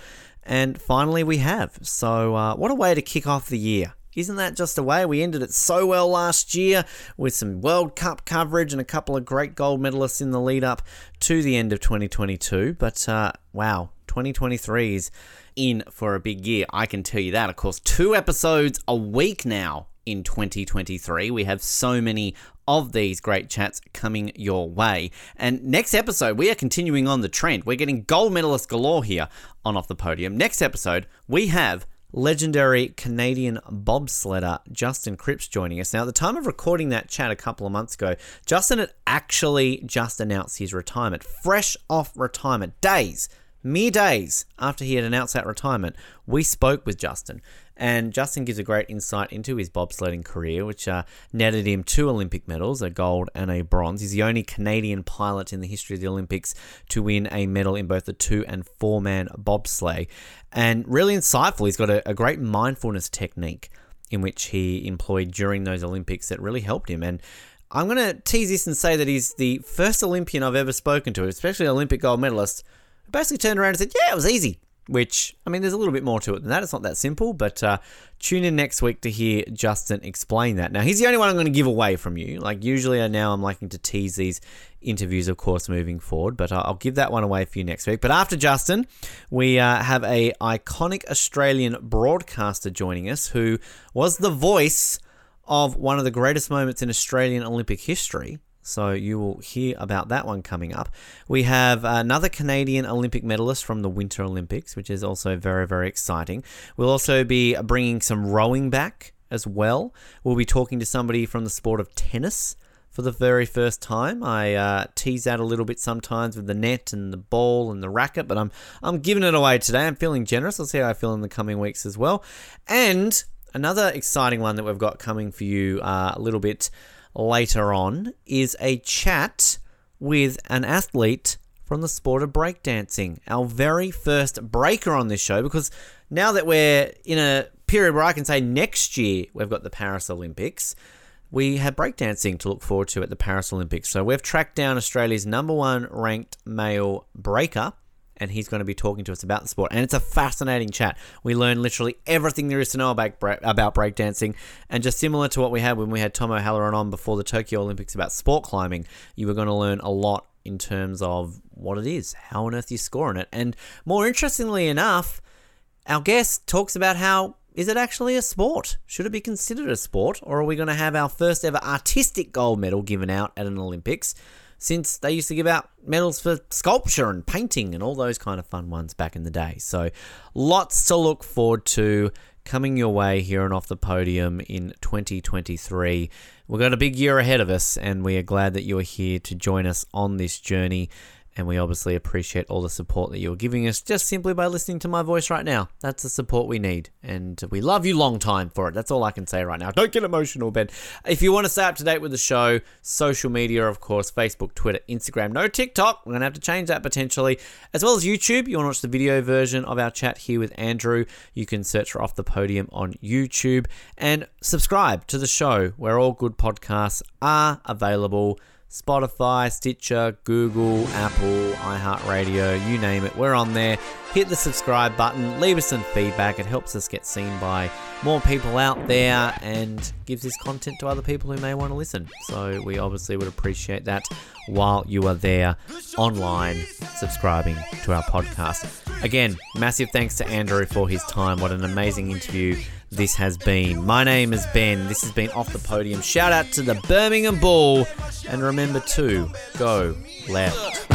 and finally we have. So, uh, what a way to kick off the year! Isn't that just a way? We ended it so well last year with some World Cup coverage and a couple of great gold medalists in the lead up to the end of 2022. But uh, wow, 2023 is in for a big year. I can tell you that. Of course, two episodes a week now in 2023. We have so many of these great chats coming your way. And next episode, we are continuing on the trend. We're getting gold medalist galore here on Off the Podium. Next episode, we have legendary Canadian bobsledder Justin Kripps joining us. Now, at the time of recording that chat a couple of months ago, Justin had actually just announced his retirement, fresh off retirement, days, mere days after he had announced that retirement. We spoke with Justin. And Justin gives a great insight into his bobsledding career, which uh, netted him two Olympic medals, a gold and a bronze. He's the only Canadian pilot in the history of the Olympics to win a medal in both the two and four man bobsleigh. And really insightful. He's got a, a great mindfulness technique in which he employed during those Olympics that really helped him. And I'm going to tease this and say that he's the first Olympian I've ever spoken to, especially an Olympic gold medalist, basically turned around and said, Yeah, it was easy which I mean, there's a little bit more to it than that. It's not that simple, but uh, tune in next week to hear Justin explain that. Now, he's the only one I'm going to give away from you. Like usually, I now I'm liking to tease these interviews, of course, moving forward, but uh, I'll give that one away for you next week. But after Justin, we uh, have a iconic Australian broadcaster joining us who was the voice of one of the greatest moments in Australian Olympic history. So you will hear about that one coming up. We have another Canadian Olympic medalist from the Winter Olympics, which is also very, very exciting. We'll also be bringing some rowing back as well. We'll be talking to somebody from the sport of tennis for the very first time. I uh, tease that a little bit sometimes with the net and the ball and the racket, but I'm I'm giving it away today. I'm feeling generous. I'll see how I feel in the coming weeks as well. And another exciting one that we've got coming for you uh, a little bit later on is a chat with an athlete from the sport of breakdancing. Our very first breaker on this show, because now that we're in a period where I can say next year we've got the Paris Olympics, we have breakdancing to look forward to at the Paris Olympics. So we've tracked down Australia's number one ranked male breaker and he's going to be talking to us about the sport. And it's a fascinating chat. We learn literally everything there is to know about about breakdancing, and just similar to what we had when we had Tom O'Halloran on before the Tokyo Olympics about sport climbing, you were going to learn a lot in terms of what it is, how on earth you score in it, and more interestingly enough, our guest talks about how is it actually a sport? Should it be considered a sport, or are we going to have our first ever artistic gold medal given out at an Olympics? Since they used to give out medals for sculpture and painting and all those kind of fun ones back in the day. So, lots to look forward to coming your way here and off the podium in 2023. We've got a big year ahead of us, and we are glad that you're here to join us on this journey and we obviously appreciate all the support that you're giving us just simply by listening to my voice right now. That's the support we need, and we love you long time for it. That's all I can say right now. Don't get emotional, Ben. If you want to stay up to date with the show, social media, of course, Facebook, Twitter, Instagram, no TikTok. We're going to have to change that potentially, as well as YouTube. You want to watch the video version of our chat here with Andrew, you can search for Off the Podium on YouTube and subscribe to the show where all good podcasts are available. Spotify, Stitcher, Google, Apple, iHeartRadio, you name it, we're on there. Hit the subscribe button, leave us some feedback. It helps us get seen by more people out there and gives this content to other people who may want to listen. So we obviously would appreciate that while you are there online subscribing to our podcast. Again, massive thanks to Andrew for his time. What an amazing interview this has been. My name is Ben. This has been Off the Podium. Shout out to the Birmingham Bull. And remember to go left.